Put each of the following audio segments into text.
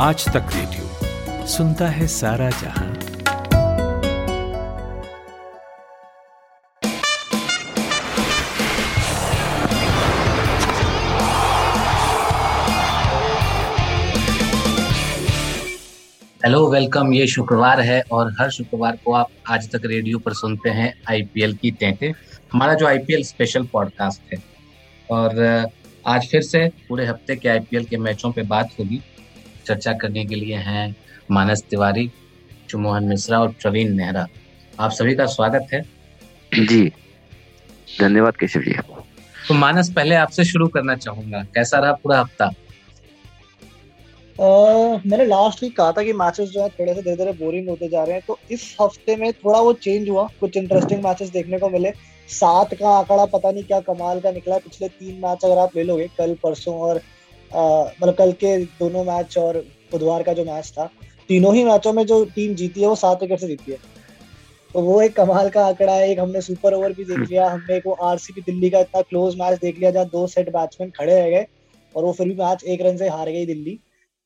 आज तक रेडियो सुनता है सारा जहाँ। हेलो वेलकम ये शुक्रवार है और हर शुक्रवार को आप आज तक रेडियो पर सुनते हैं आईपीएल की टेंटे हमारा जो आईपीएल स्पेशल पॉडकास्ट है और आज फिर से पूरे हफ़्ते के आईपीएल के मैचों पे बात होगी। चर्चा करने के लिए हैं मानस तिवारी चुमोहन मिश्रा और प्रवीण नेहरा। आप सभी का स्वागत है। जी धन्यवाद केशव जी। तो मानस पहले आपसे शुरू करना चाहूँगा। कैसा रहा पूरा हफ़्ता? Uh, मैंने लास्ट वीक कहा था कि मैचेस जो है थोड़े से धीरे धीरे बोरिंग होते जा रहे हैं तो इस हफ़्ते में थोड़ा वो चेंज हुआ कुछ इंटरेस्टिंग मैचेस देखने को मिले। सात का आंकड़ा पता नहीं क्या कमाल का निकला पिछले तीन मैच अगर आप ले लोगे कल परसों और मतलब कल के दोनों मैच और बुधवार का जो मैच था तीनों ही मैचों में जो टीम जीती है वो सात विकेट से जीती है। तो वो एक कमाल का आंकड़ा है एक हमने सुपर ओवर भी देख लिया हमने एक वो आरसीबी दिल्ली का इतना क्लोज मैच देख लिया जहाँ दो सेट बैट्समैन खड़े रह गए और वो फिर भी मैच एक रन से हार गई दिल्ली।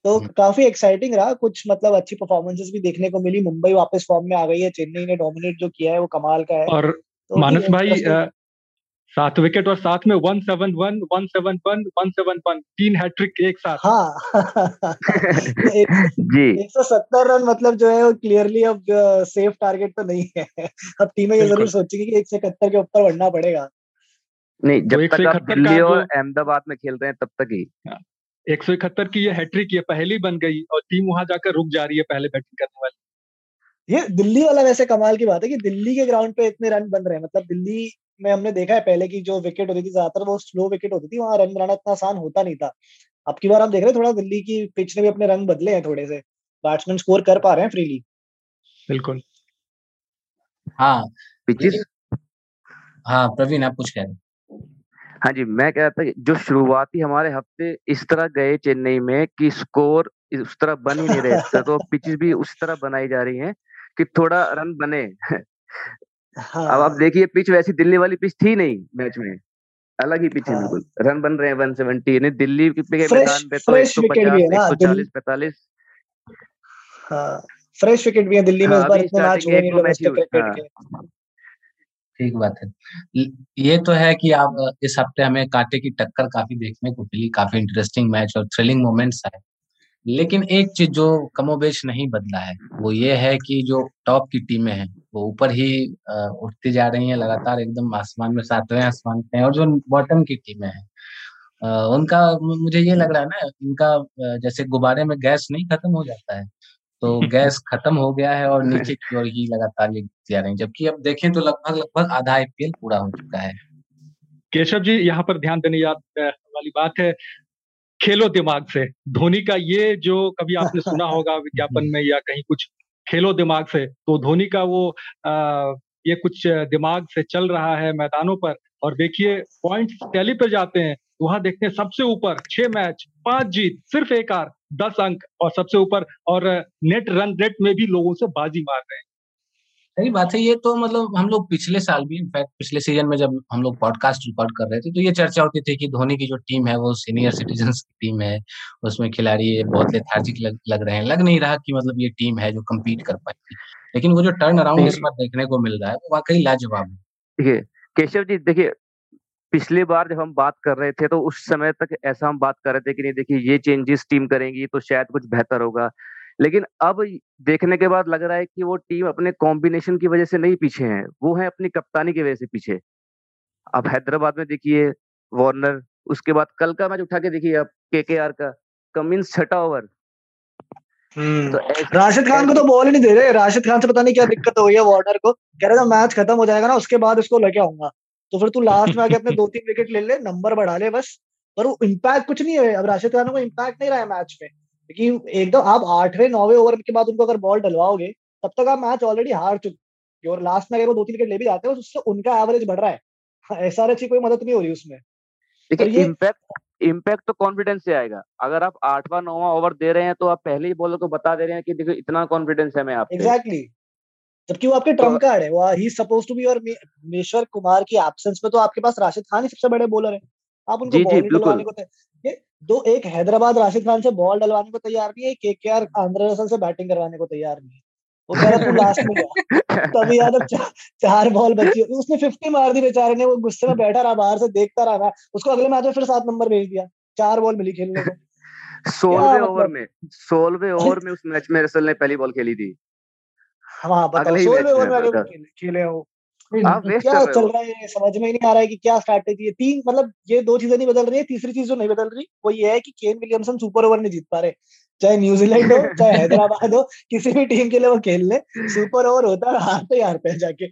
तो हम्म। काफ़ी एक्साइटिंग रहा कुछ मतलब अच्छी परफॉर्मेंसेस भी देखने को मिली। मुंबई वापस फॉर्म में आ गई है चेन्नई ने डोमिनेट जो किया है वो कमाल का है। और तो मानस भाई सात विकेट और साथ में one seven one one seven one one seven one तीन हैट्रिक एक साथ। हाँ। जी। एक सौ सत्तर रन मतलब जो है वो क्लियरली अब सेफ़ टारगेट तो नहीं है। अब टीमें ये ज़रूर सोचेगी कि एक सौ इकहत्तर के ऊपर बढ़ना पड़ेगा। नहीं जब तक आप दिल्ली और अहमदाबाद में खेल रहे हैं तब तक ही। हाँ, एक सौ इकहत्तर की ये हैट्रिक ये पहली बन गई और टीम वहाँ जाकर रुक जा रही है पहले बैटिंग करने वाली। ये दिल्ली वाला वैसे कमाल की बात है कि दिल्ली के ग्राउंड पे इतने रन बन रहे हैं। मतलब दिल्ली में हमने देखा है पहले की जो विकेट होती थी ज़्यादातर वो स्लो विकेट होती थी वहाँ रन बनाना इतना आसान होता नहीं था। अब की बार हम देख रहे हैं थोड़ा दिल्ली की पिच ने भी अपने रंग बदले हैं थोड़े से। बैट्समैन स्कोर कर पा रहे हैं फ्रीली बिल्कुल। हाँ पिचेस हाँ प्रवीण आप कुछ कह रहे हैं। हाँ जी मैं कह रहा था जो शुरुआती हमारे हफ़्ते इस तरह गए चेन्नई में कि स्कोर उस तरह बन ही नहीं रहे तो पिचेस भी उस तरह बनाई जा रही हैं कि थोड़ा रन बने। हाँ। अब आप देखिए पिच वैसी दिल्ली वाली पिच थी नहीं मैच में। अलग ही पिच है हाँ। बिल्कुल। रन बन रहे हैं वन सेवेंटी यानी दिल्ली के मैदान पे तो एक सौ पचास एक सौ चालीस पैतालीस। फ्रेश विकेट भी है दिल्ली में इस हाँ, बार इतने मैच हुए नहीं डोमेस्टिक क्रिकेट के। ठीक बात है। ये तो है कि आप इस हफ़्ते हमें कांटे की टक्कर काफ़ी देखने को मिली काफ़ी इंटरेस्टिंग मैच और थ्रिलिंग मोमेंट्स आए। लेकिन एक चीज़ जो कमोबेश नहीं बदला है वो ये है कि जो टॉप की टीमें हैं वो ऊपर ही उठती जा रही हैं लगातार एकदम आसमान में सातवें आसमान पे और जो बॉटम की टीमें हैं उनका मुझे ये लग रहा है ना इनका जैसे गुब्बारे में गैस नहीं खत्म हो जाता है तो गैस खत्म हो गया है और नीचे की ओर ही लगातार ये जा रही है जबकि अब देखें तो लगभग लगभग आधा आईपीएल पूरा हो चुका है। केशव जी यहाँ पर ध्यान देने याद वाली बात है खेलो दिमाग से। धोनी का ये जो कभी आपने सुना होगा विज्ञापन में या कहीं कुछ खेलो दिमाग से। तो धोनी का वो आ, ये कुछ दिमाग से चल रहा है मैदानों पर और देखिए पॉइंट टैली पर जाते हैं वहाँ देखते हैं सबसे ऊपर छह मैच पाँच जीत सिर्फ़ एक हार दस अंक और सबसे ऊपर और नेट रन रेट में भी लोगों से बाजी मार रहे हैं। सही बात है ये तो मतलब हम लोग पिछले साल भी इनफैक्ट पिछले सीज़न में जब हम लोग पॉडकास्ट रिकॉर्ड कर रहे थे तो ये चर्चा होती थी कि धोनी की जो टीम है वो सीनियर सिटीजन की टीम है उसमें खिलाड़ी बहुत लेथार्जिक लग, लग रहे हैं। लग नहीं रहा कि मतलब ये टीम है जो कम्पीट कर पाएगी लेकिन वो जो टर्न अराउंड इस बार देखने को मिल रहा है वो वाकई लाजवाब है। देखिए केशव जी देखिए पिछली बार जब हम बात कर रहे थे तो उस समय तक ऐसा हम बात कर रहे थे कि नहीं देखिए ये चेंजेस टीम करेंगी तो शायद कुछ बेहतर होगा। लेकिन अब देखने के बाद लग रहा है कि वो टीम अपने कॉम्बिनेशन की वजह से नहीं पीछे है वो है अपनी कप्तानी की वजह से पीछे। अब हैदराबाद में देखिए वार्नर उसके बाद कल का मैच उठा के देखिए अब के के आर का कमिंस छठा ओवर। हम्म। तो राशिद खान को तो बॉल ही नहीं दे रहे। राशिद खान से पता नहीं क्या दिक्कत हो गई है वार्नर को। कह रहे मैच खत्म हो जाएगा ना उसके बाद उसको लेके आऊँगा। तो फिर तू लास्ट में आके अपने दो तीन विकेट ले ले नंबर बढ़ा ले बस। पर वो इम्पैक्ट कुछ नहीं है। अब राशिद खान को इम्पैक्ट नहीं रहा है मैच में। क्योंकि एकदम आप आठवें नौवे ओवर के बाद उनको अगर बॉल डलवाओगे तब तक आप मैच ऑलरेडी हार चुके और लास्ट में अगर वो दो तीन विकेट ले भी जाते हैं उससे उनका एवरेज बढ़ रहा है। एस आर की कोई मदद नहीं हो रही उसमें। देखिए इम्पैक्ट इम्पैक्ट तो कॉन्फिडेंस से आएगा। अगर आप आठवां नौवा ओवर दे रहे हैं तो आप पहले ही बॉलर को बता दे रहे हैं कि देखो इतना कॉन्फिडेंस है मैं आप एग्जैक्टली जबकि वो आपके ट्रंप कार्ड है। वो ही सपोज़ टू बी और मेश्वर कुमार की एब्सेंस में तो आपके पास राशिद खान ही सबसे बड़े बॉलर है। आप उनको नहीं डलवाने को दो एक हैदराबाद राशिद खान से बॉल डलवाने को तैयार नहीं है K K R Andre Russell से बैटिंग करवाने को तैयार नहीं है। वो कह रहा तू लास्ट में गया तभी यादव चा, चार बॉल बची उसने फिफ्टी मार दी बेचारे ने वो गुस्से में बैठा रहा बाहर से देखता रहा उसको अगले मैच में फिर सात नंबर भेज दिया। चार बॉल मिली खेलने को। सोलवे ओवर में सोलवे ओवर में उस मैच में रसल ने पहली बॉल खेली थी। हाँ बताओ सोलवे ओवर में खेले हो। क्या चल रहा है? समझ में ही नहीं आ रहा है कि क्या स्ट्रैटेजी है। तीन मतलब ये दो चीज़ें नहीं बदल रही है तीसरी चीज़ जो नहीं बदल रही वो ये है कि केन विलियमसन सुपर ओवर नहीं जीत पा रहे। चाहे न्यूजीलैंड हो चाहे हैदराबाद हो किसी भी टीम के लिए वो खेल ले। सुपर ओवर होता है हार हारते हारते हैं जाके।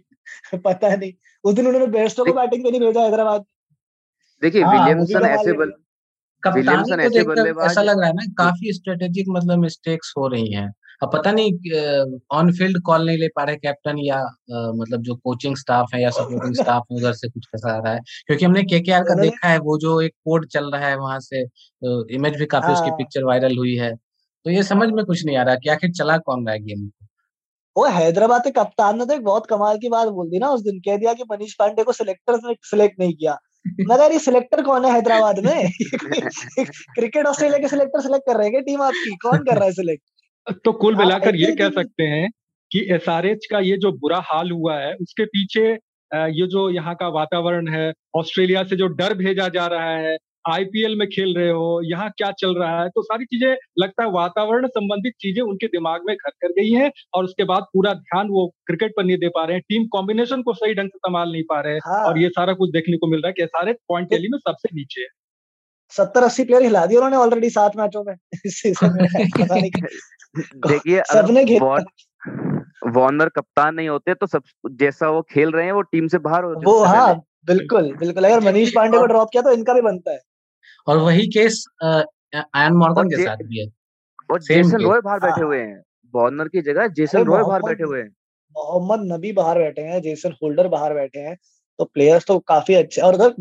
पता नहीं उस दिन उन्होंने बेस्टो को बैटिंग पे नहीं भेजा हैदराबाद। देखिए विलियमसन ऐसे बल कप्तानी को ऐसा लग रहा है ना काफ़ी स्ट्रेटेजिक मतलब मिस्टेक्स हो रही हैं। अब पता नहीं ऑन फ़ील्ड कॉल नहीं ले पा रहे कैप्टन या आ, मतलब जो कोचिंग स्टाफ है या सपोर्टिंग स्टाफ है उधर से कुछ फंसा रहा है। क्योंकि हमने के का देखा है वो जो एक कोड चल रहा है वहाँ से तो इमेज भी काफ़ी उसकी पिक्चर हाँ। वायरल हुई है। तो ये समझ में कुछ नहीं आ रहा कि आखिर चला कौन रहा है गेम वो हैदराबाद के कप्तान ने तो एक बहुत कमाल की बात बोल दी ना उस दिन कह दिया कि मनीष पांडे को सिलेक्टर ने सिलेक्ट नहीं किया। मगर ये सिलेक्टर कौन है हैदराबाद में? क्रिकेट ऑस्ट्रेलिया के सिलेक्टर सिलेक्ट कर रहे हैं टीम आपकी? कौन कर रहा है सिलेक्ट तो कुल मिलाकर ये कह सकते हैं कि एसआरएच का ये जो बुरा हाल हुआ है उसके पीछे ये जो यहाँ का वातावरण है ऑस्ट्रेलिया से जो डर भेजा जा रहा है आईपीएल में खेल रहे हो यहाँ क्या चल रहा है तो सारी चीज़ें लगता है वातावरण संबंधित चीज़ें उनके दिमाग में घर कर गई हैं और उसके बाद पूरा ध्यान वो क्रिकेट पर नहीं दे पा रहे हैं। टीम कॉम्बिनेशन को सही ढंग से संभाल नहीं पा रहे हैं। हाँ। और ये सारा कुछ देखने को मिल रहा है कि सारे पॉइंट टेली में सबसे नीचे है। सत्तर अस्सी प्लेयर हिला दिए उन्होंने ऑलरेडी सात मैचों में। देखिए सबने वॉर्नर कप्तान नहीं होते तो सब जैसा वो खेल रहे हैं वो टीम से बाहर होते वो हाँ। बिल्कुल बिल्कुल। अगर मनीष पांडे को ड्रॉप किया तो इनका भी बनता है। और वही केस आयन मॉर्गन के साथ भी है। और जेसन रॉय बाहर बैठे हाँ। हुए हैं। बॉर्नर की जगह जेसन रॉय बाहर बैठे हुए हैं। मोहम्मद नबी बाहर बैठे हैं जेसन होल्डर बाहर बैठे हैं तो प्लेयर्स तो काफ़ी अच्छे और उधर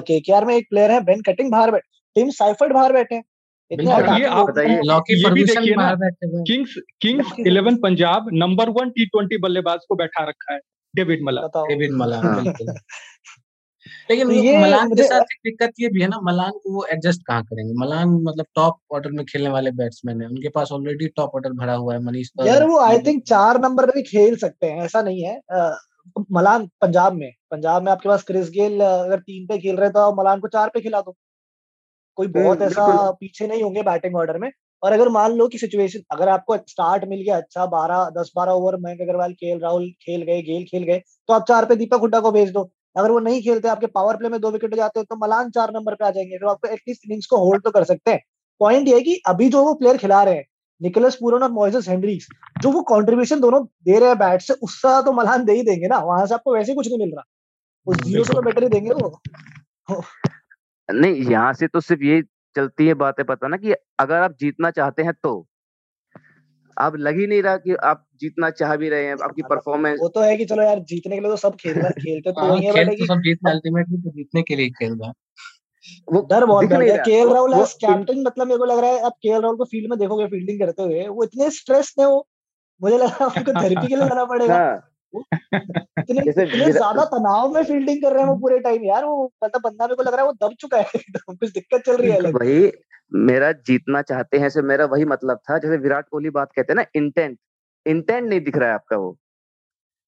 केकेआर में एक प्लेयर है बेन कटिंग बाहर बैठे टीम साइफर्ड बाहर बैठे हैं। Kings Kings Eleven Punjab number one T twenty बल्लेबाज को बैठा रखा है डेविड मला डेविड मला लेकिन ये मलान के साथ एक दिक्कत ये भी है ना मलान को वो एडजस्ट कहाँ करेंगे? मलान मतलब टॉप ऑर्डर में खेलने वाले बैट्समैन है उनके पास ऑलरेडी टॉप ऑर्डर भरा हुआ है मनीष यार वो आई थिंक चार नंबर पे भी खेल सकते हैं ऐसा नहीं है। मलान पंजाब में पंजाब में आपके पास क्रिस गेल अगर तीन पे खेल रहे तो मलान को चार पे खिला दो। कोई हम्म, बहुत ऐसा पीछे नहीं होंगे बैटिंग ऑर्डर में। और अगर मान लो कि सिचुएशन अगर आपको स्टार्ट मिल गया अच्छा बारह दस बारह ओवर मयंक अग्रवाल खेल राहुल खेल गए गेल खेल गए तो आप चार पे दीपक हुड्डा को भेज दो। अगर वो नहीं खेलते आपके पावर प्ले में दो विकेट जाते हो तो मलान चार नंबर पे आ जाएँगे फिर आपको एटलीस्ट इनिंग्स को होल्ड तो कर सकते हैं। पॉइंट ये कि अभी जो वो प्लेयर खिला रहे हैं निकोलस पूरन और मॉइसेस हेनरीज जो वो कंट्रीब्यूशन दोनों दे रहे हैं बैट से उसका तो मलान दे ही देंगे ना वहाँ से आपको वैसे कुछ नहीं मिल रहा। उस ज़ीरो से तो बेटर ही देंगे वो। नहीं यहाँ से तो सिर्फ़ ये चलती है बातें पता ना कि अगर आप जीतना चाहते हैं तो। अब लग ही नहीं रहा कि आप जीतना चाह भी रहे हैं आपकी परफॉर्मेंस वो तो है कि चलो यार जीतने के लिए तो सब खेल रहे खेलते तो वही है खेल तो सब जीतने अल्टीमेटली तो जीतने के लिए खेल रहे हैं। वो डर बहुत है केएल राहुल एज कैप्टन मतलब मेरे को लग रहा है अब केएल राहुल को फ़ील्ड में देखोगे फील्डिंग करते हुए वो इतने स्ट्रेस में वो मुझे लग रहा है उनको थेरेपी के लिए जाना पड़ेगा। हाँ। इतने इतने ज़्यादा तनाव में फील्डिंग कर रहे हैं वो पूरे टाइम यार वो मतलब बंदा मेरे को लग रहा है वो दब चुका है कुछ दिक्कत चल रही है वही मेरा जीतना चाहते हैं से मेरा वही मतलब था जैसे विराट कोहली बात कहते हैं ना इंटेंट इंटेंट नहीं दिख रहा है आपका वो।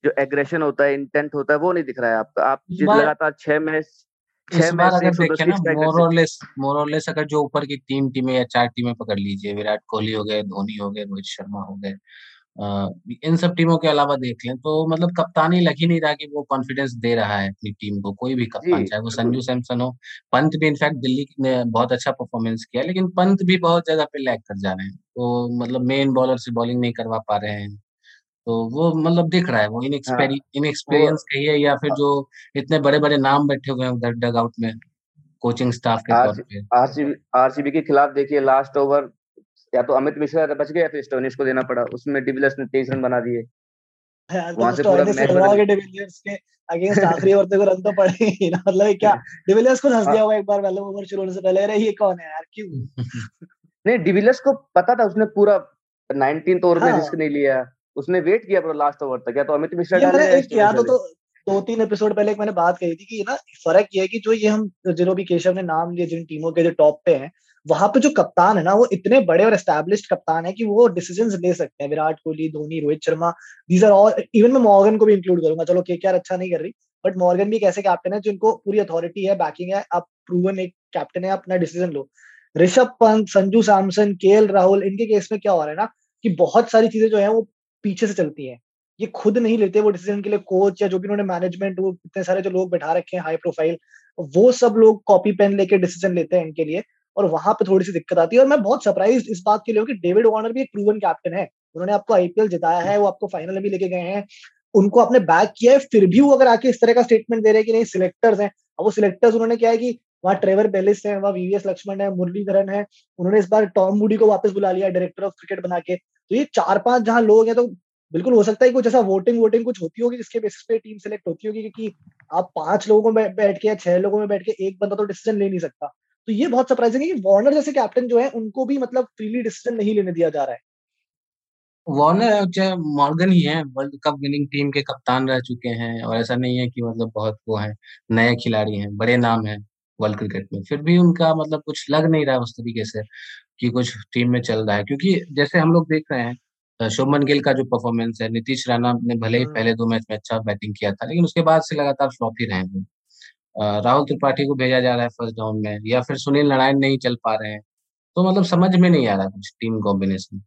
जो एग्रेशन होता है इंटेंट होता है वो नहीं दिख रहा है आपका। आप जिस लगातार छह मैच छह मैच अगर देखें ना मोरलेस मोरलेस अगर जो ऊपर की तीन टीमें या चार टीमें पकड़ लीजिए विराट कोहली हो गए धोनी हो गए रोहित शर्मा हो गए इन सब टीमों के अलावा देख लें तो मतलब कप्तानी लग ही नहीं रहा कि वो कॉन्फिडेंस दे रहा है अपनी टीम को कोई भी कप्तान चाहे वो संजू सैमसन हो। पंत भी इनफैक्ट दिल्ली ने बहुत अच्छा परफॉर्मेंस किया लेकिन पंत भी बहुत जगह पे लैग कर जा रहे हैं। तो मतलब मेन बॉलर से बॉलिंग नहीं करवा पा रहे हैं। तो वो मतलब दिख रहा है वो इनएक्सपीरियंस हाँ, कहिए या फिर जो इतने बड़े बड़े नाम बैठे हुए हैं डग आउट में कोचिंग स्टाफ के तौर पे। आरसीबी के खिलाफ देखिए लास्ट ओवर या तो अमित मिश्रा बच गया फिर स्टोनिश को देना पड़ा। उसमें डिविलियर्स ने तेईस रन बना दिए। वहाँ से पूरा मैच डिविलियर्स के अगेंस्ट आखिरी ओवर तक रन तो पड़े ही ना। मतलब क्या? डिविलियर्स को हंस हाँ। दिया एक बार पहले ओवर शुरू होने से पहले। अरे ये कौन है यार? क्यों? नहीं डिविलियर्स को पता था उसने पूरा 19th ओवर में रिस्क हाँ। नहीं लिया। उसने वेट किया पूरा लास्ट ओवर तक। या तो अमित मिश्रा डाले एक तो दो तीन एपिसोड पहले एक मैंने बात कही थी कि ना फ़र्क ये है कि जो ये हम जिन्हों भी केशव ने नाम लिए जिन टीमों के जो टॉप पे हैं वहाँ पे जो कप्तान है ना, वो इतने बड़े और एस्टेब्लिश्ड कप्तान है कि वो डिसीज़न ले सकते हैं। Virat Kohli, Dhoni, Rohit Sharma these are all even मैं मॉर्गन को भी इंक्लूड करूँगा। चलो केकेआर अच्छा नहीं कर रही बट मॉर्गन भी एक ऐसे कैप्टन है जिनको पूरी अथॉरिटी है बैकिंग है, आप प्रूवन एक कैप्टन है, अपना डिसीज़न लो। ऋषभ पंत, संजू सैमसन के राहुल, इनके केस में क्या हो रहा है ना कि बहुत सारी चीज़ें जो है वो पीछे से चलती हैं। ये खुद नहीं लेते वो डिसीज़न के लिए कोच या जो भी उन्होंने मैनेजमेंट वो इतने सारे जो लोग बैठा रखे हैं हाई प्रोफ़ाइल वो सब लोग कॉपी पेन लेके डिसीज़न लेते हैं इनके लिए। और वहाँ पे थोड़ी सी दिक्कत आती है। और मैं बहुत सरप्राइज़ इस बात के लिए कि डेविड वार्नर भी एक प्रूवन कैप्टन है। उन्होंने आपको आईपीएल जिताया है, वो आपको फाइनल में भी लेके गए हैं। उनको आपने बैक किया है, फिर भी वो अगर आके इस तरह का स्टेटमेंट दे रहे हैं कि नहीं सिलेक्टर्स हैं। अब वो सिलेक्टर्स उन्होंने क्या है कि वहाँ ट्रेवर बेलिस है, वहाँ वीवीएस लक्ष्मण है मुरलीधरन है। उन्होंने इस बार टॉम मूडी को वापस बुला लिया डायरेक्टर ऑफ़ क्रिकेट बना के। तो ये चार पाँच जहाँ लोग हैं तो बिल्कुल हो सकता है कुछ ऐसा वोटिंग वोटिंग कुछ होती होगी, जिसके बेसिस पे टीम सेलेक्ट होती होगी, क्योंकि आप पाँच लोगों में बैठ के या छह लोगों में बैठ के एक बंदा तो डिसीज़न ले नहीं सकता। तो ये बहुत सरप्राइजिंग है कि वार्नर जैसे कैप्टन जो है उनको भी मतलब फ्रीली डिसीज़न नहीं लेने दिया जा रहा है। वार्नर चाहे मॉर्गन ही है वर्ल्ड कप विनिंग टीम के कप्तान रह चुके हैं और ऐसा नहीं है कि मतलब बहुत वो है नए खिलाड़ी हैं बड़े नाम हैं वर्ल्ड क्रिकेट में। फिर भी उनका मतलब कुछ लग नहीं रहा है उस तरीके से कि कुछ टीम में चल रहा है। क्योंकि जैसे हम लोग देख रहे हैं शुभमन गिल का जो परफॉर्मेंस है नीतीश राणा ने भले ही हम्म। पहले दो मैच में अच्छा बैटिंग किया था लेकिन उसके बाद से लगातार फ्लॉप ही रहे हैं राहुल त्रिपाठी को भेजा जा रहा है फ़र्स्ट डाउन में या फिर सुनील नारायण नहीं चल पा रहे हैं। तो मतलब समझ में नहीं आ रहा कुछ टीम कॉम्बिनेशन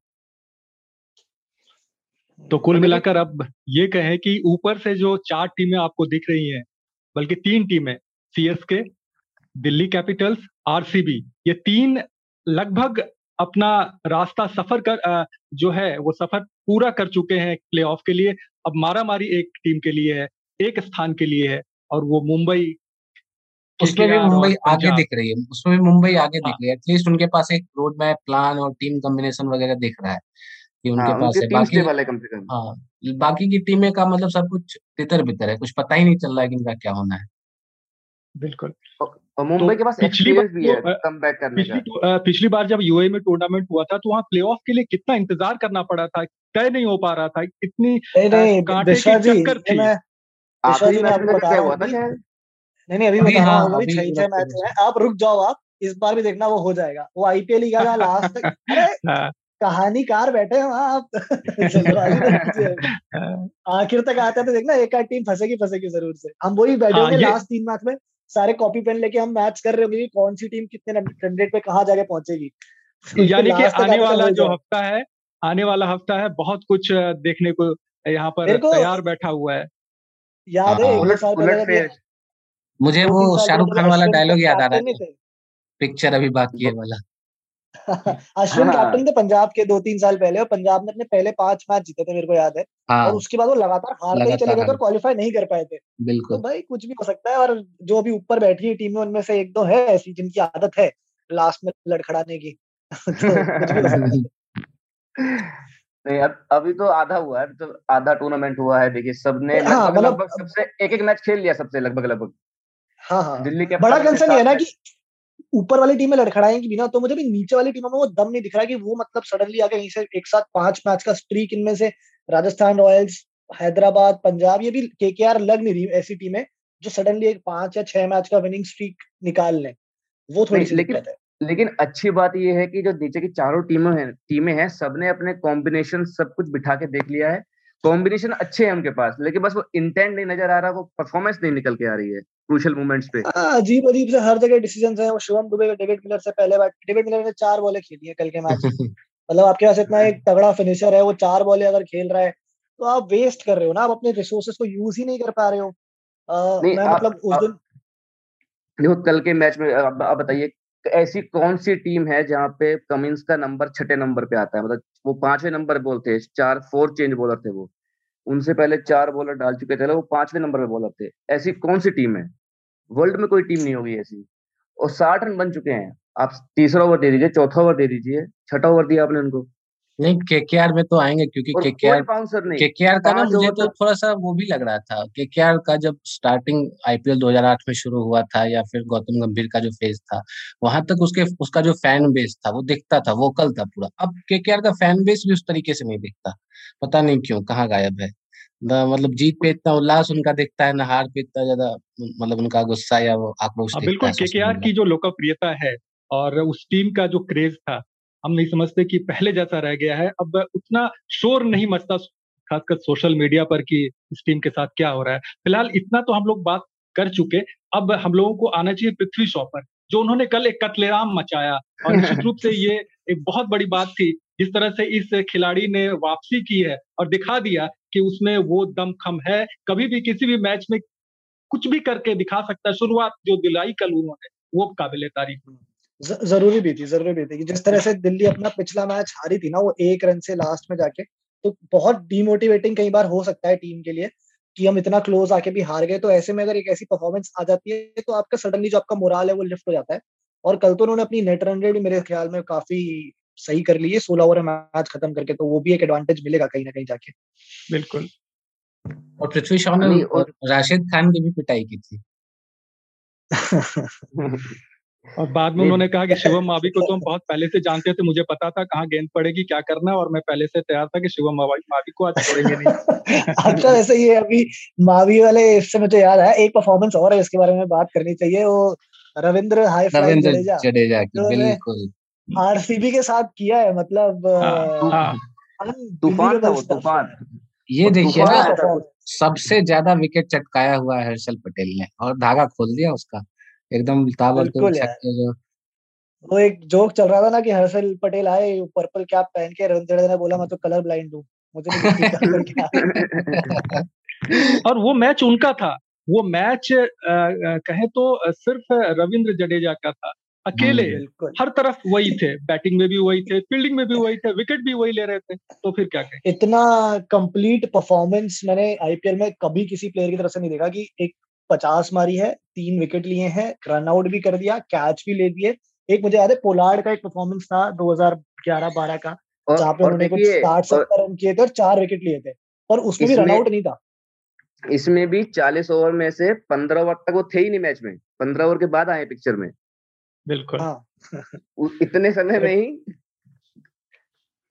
तो कुल मिलाकर अब ये कहें कि ऊपर से जो चार टीमें आपको दिख रही हैं बल्कि तीन टीमें सीएसके दिल्ली कैपिटल्स आरसीबी ये तीन लगभग अपना रास्ता सफ़र कर जो है वो सफ़र पूरा कर चुके हैं प्लेऑफ के लिए। अब मारा मारी एक टीम के लिए है एक स्थान के लिए है और वो मुंबई उसमें भी मुंबई आगे दिख रही है। उसमें भी मुंबई आगे दिख। रही है। एटलीस्ट उनके पास एक रोड मैप प्लान और टीम कॉम्बिनेशन वगैरह दिख रहा है कि उनके हाँ, पास है। बाकी वाले कम से कम हाँ बाकी की टीमें का मतलब सब कुछ तितर बितर है। कुछ पता ही नहीं चल रहा है कि इनका क्या होना है। बिल्कुल। और मुंबई तो के पास पिछली बार भी है कम बैक करने पिछली, का। पिछली बार जब यूए में टूर्नामेंट हुआ था तो वहाँ प्लेऑफ के लिए कितना इंतज़ार करना पड़ा था? तय नहीं हो पा रहा था। इतनी कांटे की चक्कर थी। आखिरी मैच में क्या हुआ था नहीं नहीं अभी बता रहा हूँ अभी छह छह मैच है। आप रुक जाओ आप इस बार भी देखना वो हो जाएगा। वो आईपीएल ही का लास्ट तक। अरे हाँ। कहानीकार बैठे हैं वहाँ आप। आखिर तक आते हैं तो देखना एक आध टीम फंसेगी फंसेगी ज़रूर से। हम वही बैठे हाँ, होंगे लास्ट तीन मैच में सारे कॉपी पेन लेके हम मैच कर रहे होंगे कौन सी टीम कितने रन रेट पे कहाँ जाके पहुंचेगी। यानी कि आने वाला जो हफ़्ता है आने वाला हफ़्ता है बहुत कुछ देखने को यहाँ पर तैयार बैठा हुआ है। याद है मुझे वो शाहरुख खान वाला डायलॉग याद आ रहा है। पिक्चर अभी बाकी है वाला। अश्विन हाँ। कैप्टन थे पंजाब के दो तीन साल पहले और पंजाब ने अपने पहले पाँच मैच जीते थे मेरे को याद है। हाँ। और उसके बाद वो लगातार हारते ही चले गए थे और क्वालिफाई नहीं कर पाए थे। बिल्कुल। तो भाई कुछ भी हो सकता है और जो अभी ऊपर बैठी है टीम में उनमें से एक दो है ऐसी जिनकी आदत है लास्ट में लड़खड़ाने की। तो नहीं अब अभी तो आधा हुआ है तो आधा टूर्नामेंट हुआ है देखिए सबने हाँ, लगभग मतलब सबसे एक एक मैच खेल लिया सबसे लगभग लगभग हाँ हाँ। दिल्ली के बड़ा कंसर्न ये है ना कि ऊपर वाली टीमें लड़खड़ाएँगी बिना तो मुझे भी नीचे वाली टीमों में वो दम नहीं दिख रहा कि वो मतलब सडनली आगे कहीं से एक साथ पाँच मैच का स्ट्रीक इनमें से राजस्थान रॉयल्स हैदराबाद पंजाब ये भी के लग नहीं रही ऐसी टीमें जो सडनली एक पाँच या छह मैच का विनिंग स्ट्रीक निकाल लें। वो थोड़ी सी लेकिन है। लेकिन अच्छी बात यह है कि जो नीचे की चारों टीमें हैं टीमें हैं सबने अपने कॉम्बिनेशन सब कुछ बिठा के देख लिया है। कॉम्बिनेशन अच्छे हैं उनके पास लेकिन बस वो इंटेंट नहीं नज़र आ रहा वो परफॉर्मेंस नहीं निकल के आ रही है क्रूशल मोमेंट्स पे। हाँ, अजीब अजीब से हर जगह डिसीज़न है वो शिवम दुबे का डेविड मिलर से पहले बार डेविड मिलर ने चार बॉलें खेली है कल के मैच मतलब आपके पास इतना एक तगड़ा फिनिशर है वो चार बॉले अगर खेल रहा है तो आप वेस्ट कर रहे हो ना आप अपने रिसोर्सेज को यूज़ ही नहीं कर पा रहे हो। मैं मतलब उस दिन देखो कल के मैच में आप बताइए ऐसी कौन सी टीम है जहाँ पे कमिंस का नंबर छठे नंबर पे आता है? मतलब वो पांचवे नंबर बोलते चार फोर चेंज बॉलर थे वो। उनसे पहले चार बॉलर डाल चुके थे, वो पांचवे नंबर पे बॉलर थे। ऐसी कौन सी टीम है? वर्ल्ड में कोई टीम नहीं होगी ऐसी। और साठ रन बन चुके हैं। आप तीसरा ओवर दे दीजिए, चौथा ओवर दे दीजिए, छठा ओवर दिया आपने उनको। नहीं के के आर में तो आएँगे क्योंकि के के आर के के केकेआर का ना मुझे तो थोड़ा सा वो भी लग रहा था। के के केकेआर का जब स्टार्टिंग आईपीएल 2008 में शुरू हुआ था या फिर गौतम गंभीर का जो फ़ेज़ था वहाँ तक उसके उसका जो फ़ैन बेस था वो दिखता था वोकल था पूरा। अब के के केकेआर का फ़ैन बेस भी उस तरीके से नहीं दिखता। पता नहीं क्यों कहाँ गायब है? मतलब जीत पे इतना उल्लास उनका दिखता है ना हार पे इतना ज़्यादा मतलब उनका गुस्सा या वो आक्रोश हाँ, बिल्कुल केकेआर की जो लोकप्रियता है और उस टीम का जो क्रेज था हम नहीं समझते कि पहले जैसा रह गया है। अब उतना शोर नहीं मचता खासकर सोशल मीडिया पर कि इस टीम के साथ क्या हो रहा है। फ़िलहाल इतना तो हम लोग बात कर चुके। अब हम लोगों को आना चाहिए पृथ्वी शॉ पर, जो उन्होंने कल एक कतलेराम मचाया। और निश्चित रूप से ये एक बहुत बड़ी बात थी, जिस तरह से इस खिलाड़ी ने वापसी की है और दिखा दिया कि उसमें वो दमखम है। कभी भी किसी भी मैच में कुछ भी करके दिखा सकता है। शुरुआत जो दिलाई कल उन्होंने, वो काबिल तारीफ़ ज़रूरी भी थी ज़रूरी भी थी कि जिस तरह से दिल्ली अपना पिछला मैच हारी थी ना वो एक रन से लास्ट में जाके तो बहुत डिमोटिवेटिंग कई बार हो सकता है टीम के लिए कि हम इतना क्लोज आके भी हार गए तो ऐसे में अगर एक ऐसी परफॉर्मेंस आ जाती है तो आपका सडनली जो आपका मोराल है वो लिफ्ट हो जाता है। और कल तो उन्होंने अपनी नेट रन रेट मेरे ख्याल में काफ़ी सही कर ली है सोलह ओवर मैच खत्म करके तो वो भी एक एडवांटेज मिलेगा कहीं ना कहीं जाके। बिल्कुल। और पृथ्वी शॉ ने और राशिद खान की भी पिटाई की थी। और बाद में उन्होंने कहा कि शिवम मावी को तो हम बहुत पहले से जानते थे मुझे पता था कहाँ गेंद पड़ेगी क्या करना है और मैं पहले से तैयार था कि शिवम मावी को आज छोड़ेंगे नहीं। अच्छा वैसे ये अभी मावी वाले इससे मुझे याद आया एक परफॉर्मेंस और है इसके बारे में बात करनी चाहिए वो रविंद्र हाई फ्लाई जडेजा। बिल्कुल। आरसीबी के साथ किया है मतलब हाँ, हाँ। तूफ़ान था वो तूफ़ान। ये देखिए ना सबसे ज़्यादा विकेट चटकाया हुआ है हर्षल पटेल ने और धागा खोल दिया उसका। एकदम ताबड़तोड़ छक्के जो वो एक जोक चल रहा था ना कि हर्षल पटेल आए पर्पल कैप पहन के रविंद्र ने बोला मैं तो कलर ब्लाइंड हूँ। मुझे और वो मैच उनका था। वो मैच कहे तो सिर्फ़ रविंद्र जडेजा का था। अकेले हर तरफ़ वही थे। बैटिंग में भी वही थे फील्डिंग में भी वही थे विकेट भी वही ले रहे थे। तो फिर क्या कहें? इतना कंप्लीट परफॉर्मेंस मैंने आईपीएल में कभी किसी प्लेयर की तरफ़ से नहीं देखा कि एक पचास मारी है तीन विकेट लिए हैं रन आउट भी कर दिया कैच भी ले दिए एक मुझे याद है पोलार्ड का एक परफॉर्मेंस था 2011-12 का जहाँ पे उन्होंने कुछ साठ सत्तर रन किए थे और चार विकेट लिए थे और उसमें भी रन आउट नहीं था। इसमें भी चालीस ओवर में से पंद्रह ओवर तक वो थे ही नहीं मैच में पंद्रह ओवर के बाद आए पिक्चर में। बिल्कुल। हाँ। इतने समय में ही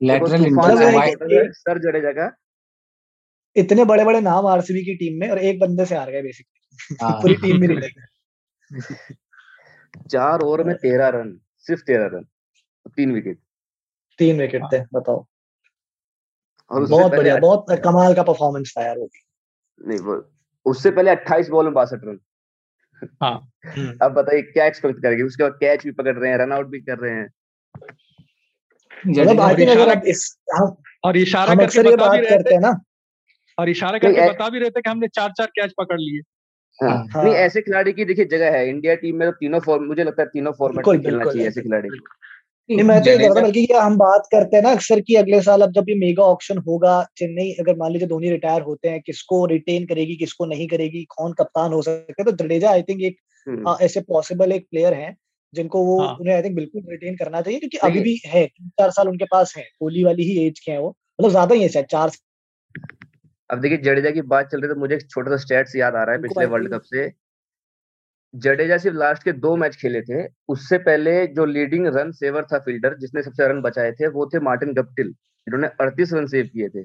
लेटरल सर जडेजा का इतने बड़े बड़े नाम आरसीबी की टीम में और एक बंदे से हार गए बेसिकली हाँ। पूरी टीम भी नहीं चार ओवर में तेरह रन सिर्फ़ तेरह रन तीन विकेट तीन विकेट थे बताओ। और बहुत बढ़िया बहुत कमाल का परफॉर्मेंस था यार वो। नहीं वो उससे पहले अट्ठाईस बॉल में बासठ रन। हाँ। अब बताइए क्या एक्सपेक्ट करेंगे? उसके बाद कैच भी पकड़ रहे हैं रन आउट भी कर रहे हैं। मतलब और इशारा करके बता भी रहे थे। ना। और इशारा करके बता भी रहे थे कि हमने चार चार कैच पकड़ लिए। हाँ, हाँ। नहीं ऐसे खिलाड़ी की देखिए जगह है। इंडिया टीम में तो तीनों फॉर्म मुझे लगता है तीनों फॉर्मेट में खेलना चाहिए ऐसे खिलाड़ी। नहीं मैं तो ये कह रहा बल्कि हम बात करते हैं ना अक्सर की अगले साल अब जब ये मेगा ऑप्शन होगा चेन्नई अगर मान लीजिए धोनी रिटायर होते हैं किसको रिटेन करेगी किसको नहीं करेगी कौन कप्तान हो सकता है? तो जडेजा आई थिंक एक हम्म। ऐसे पॉसिबल एक प्लेयर है जिनको वो हाँ. उन्हें आई थिंक बिल्कुल रिटेन करना चाहिए क्योंकि अभी भी है तीन चार साल उनके पास है। कोहली वाली ही एज के हैं वो। मतलब ज़्यादा ही है चार अब देखिए जडेजा की बात चल रही है तो मुझे एक छोटा सा स्टेट्स याद आ रहा है पिछले वर्ल्ड कप से। जडेजा सिर्फ़ लास्ट के दो मैच खेले थे। उससे पहले जो लीडिंग रन सेवर था फील्डर जिसने सबसे रन बचाए थे वो थे मार्टिन गप्टिल जिन्होंने अड़तीस रन सेव किए थे।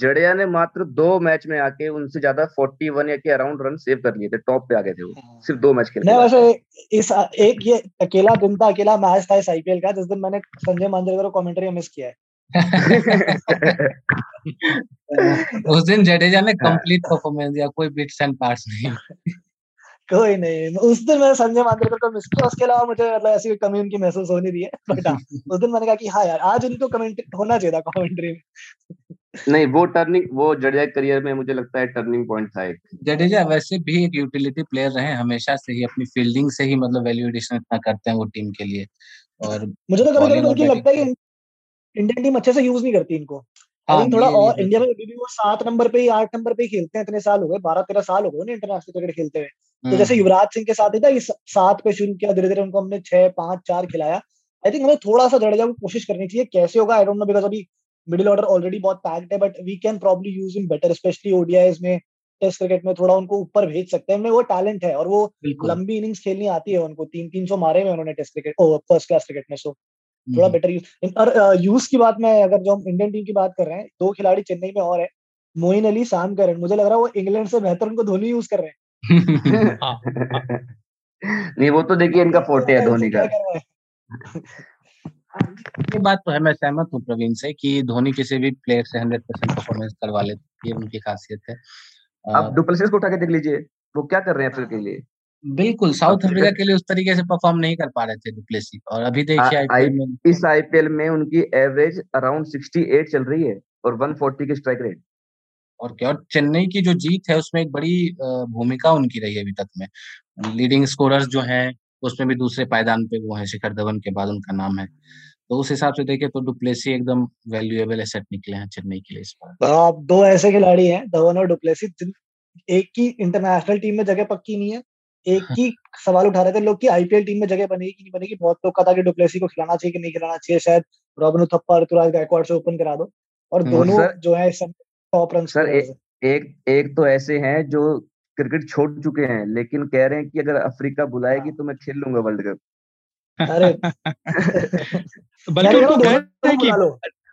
जडेजा ने मात्र दो मैच में आके उनसे ज़्यादा फोर्टी वन या के अराउंड रन सेव कर लिए थे टॉप पे आ गए थे वो। हाँ। सिर्फ़ दो मैच खेले वैसे इस एक ये अकेला दिन था अकेला मैच था इस आईपीएल का जिस दिन मैंने संजय मांजरेकर को कमेंट्री मिस किया है। उस दिन जडेजा ने कंप्लीट परफॉर्मेंस दिया कोई बिट्स एंड पार्ट्स नहीं कोई नहीं। उस दिन मैंने संजय मांद्रेकर को मिस किया उसके अलावा मुझे मतलब ऐसी कमी उनकी महसूस होनी रही है। बट हाँ, उस दिन मैंने कहा कि हाँ यार आज उनको कमेंट होना चाहिए था कमेंट्री में। नहीं वो टर्निंग वो जडेजा करियर में मुझे लगता है टर्निंग पॉइंट था एक। जडेजा वैसे भी एक यूटिलिटी प्लेयर रहे हमेशा से ही अपनी फील्डिंग से ही मतलब वैल्यू एडिशन इतना करते हैं वो टीम के लिए। और मुझे तो कभी कभी लगता है कि इंडियन टीम अच्छे से यूज़ नहीं करती इनको। हाँ, थोड़ा और इंडिया में अभी भी वो सात नंबर पे ही आठ नंबर पे ही खेलते हैं इतने साल हो गए बारह तेरह साल हो गए इंटरनेशनल क्रिकेट खेलते हुए। तो हम्म। जैसे युवराज सिंह के साथ ही था ये सात पे शुरू किया धीरे धीरे उनको हमने छह पाँच चार खिलाया। आई थिंक हमें थोड़ा सा जडेजा को कोशिश करनी चाहिए कैसे होगा आई डोंट नो बिकॉज़ अभी मिडिल ऑर्डर ऑलरेडी बहुत पैक्ड है but we can probably use in better especially ODIs में टेस्ट क्रिकेट में थोड़ा उनको ऊपर भेज सकते हैं। उनमें वो टैलेंट है और वो लंबी इनिंग्स खेलनी आती है उनको तीन तीन सौ मारे में उन्होंने test cricket first class cricket में सो थोड़ा बेटर यूज़ और यूज़ की बात में अगर जो हम इंडियन टीम की बात कर रहे हैं दो खिलाड़ी चेन्नई में और है मोइन अली साम करन मुझे लग रहा है वो इंग्लैंड से बेहतर उनको धोनी यूज़ कर रहे हाँ। नहीं वो तो देखिए इनका फोटे है धोनी का। ये बात तो है मैं सहमत हूँ प्रवीण से कि धोनी किसी भी प्लेयर से हंड्रेड परसेंट परफॉर्मेंस करवा लेते ये उनकी खासियत है। आप डुप्लेसिस को उठा के देख लीजिए वो क्या कर रहे हैं फिर के लिए? बिल्कुल साउथ अफ्रीका के लिए उस तरीके से परफॉर्म नहीं कर पा रहे थे डुप्लेसी और अभी देखिए आईपीएल में इस आईपीएल में उनकी एवरेज अराउंड 68 चल रही है और 140 की स्ट्राइक रेट और क्या और चेन्नई की जो जीत है उसमें एक बड़ी भूमिका उनकी रही है अभी तक में। लीडिंग स्कोरर्स जो हैं उसमें भी दूसरे पायदान पे वो है शिखर धवन के बाद उनका नाम है। तो उस हिसाब से देखें तो डुप्लेसी एकदम वैल्यूएबल एसेट निकले हैं चेन्नई के लिए इस बार। आप दो ऐसे खिलाड़ी हैं धवन और डुप्लेसी एक की इंटरनेशनल टीम में जगह पक्की नहीं है एक की सवाल उठा रहे थे लोग कि आईपीएल टीम में जगह बनेगी कि नहीं बनेगी? बहुत लोग कहा था कि डुप्लेसी को खिलाना चाहिए कि नहीं खिलाना चाहिए शायद रॉबिन थप्पा ऋतुराज गायकवाड़ से ओपन करा दो। और हम्म, दोनों जो है टॉप रन सर एक एक तो ऐसे हैं जो क्रिकेट छोड़ चुके हैं लेकिन कह रहे हैं कि अगर अफ्रीका बुलाएगी हाँ। तो मैं खेल लूँगा वर्ल्ड कप अरे बल्कि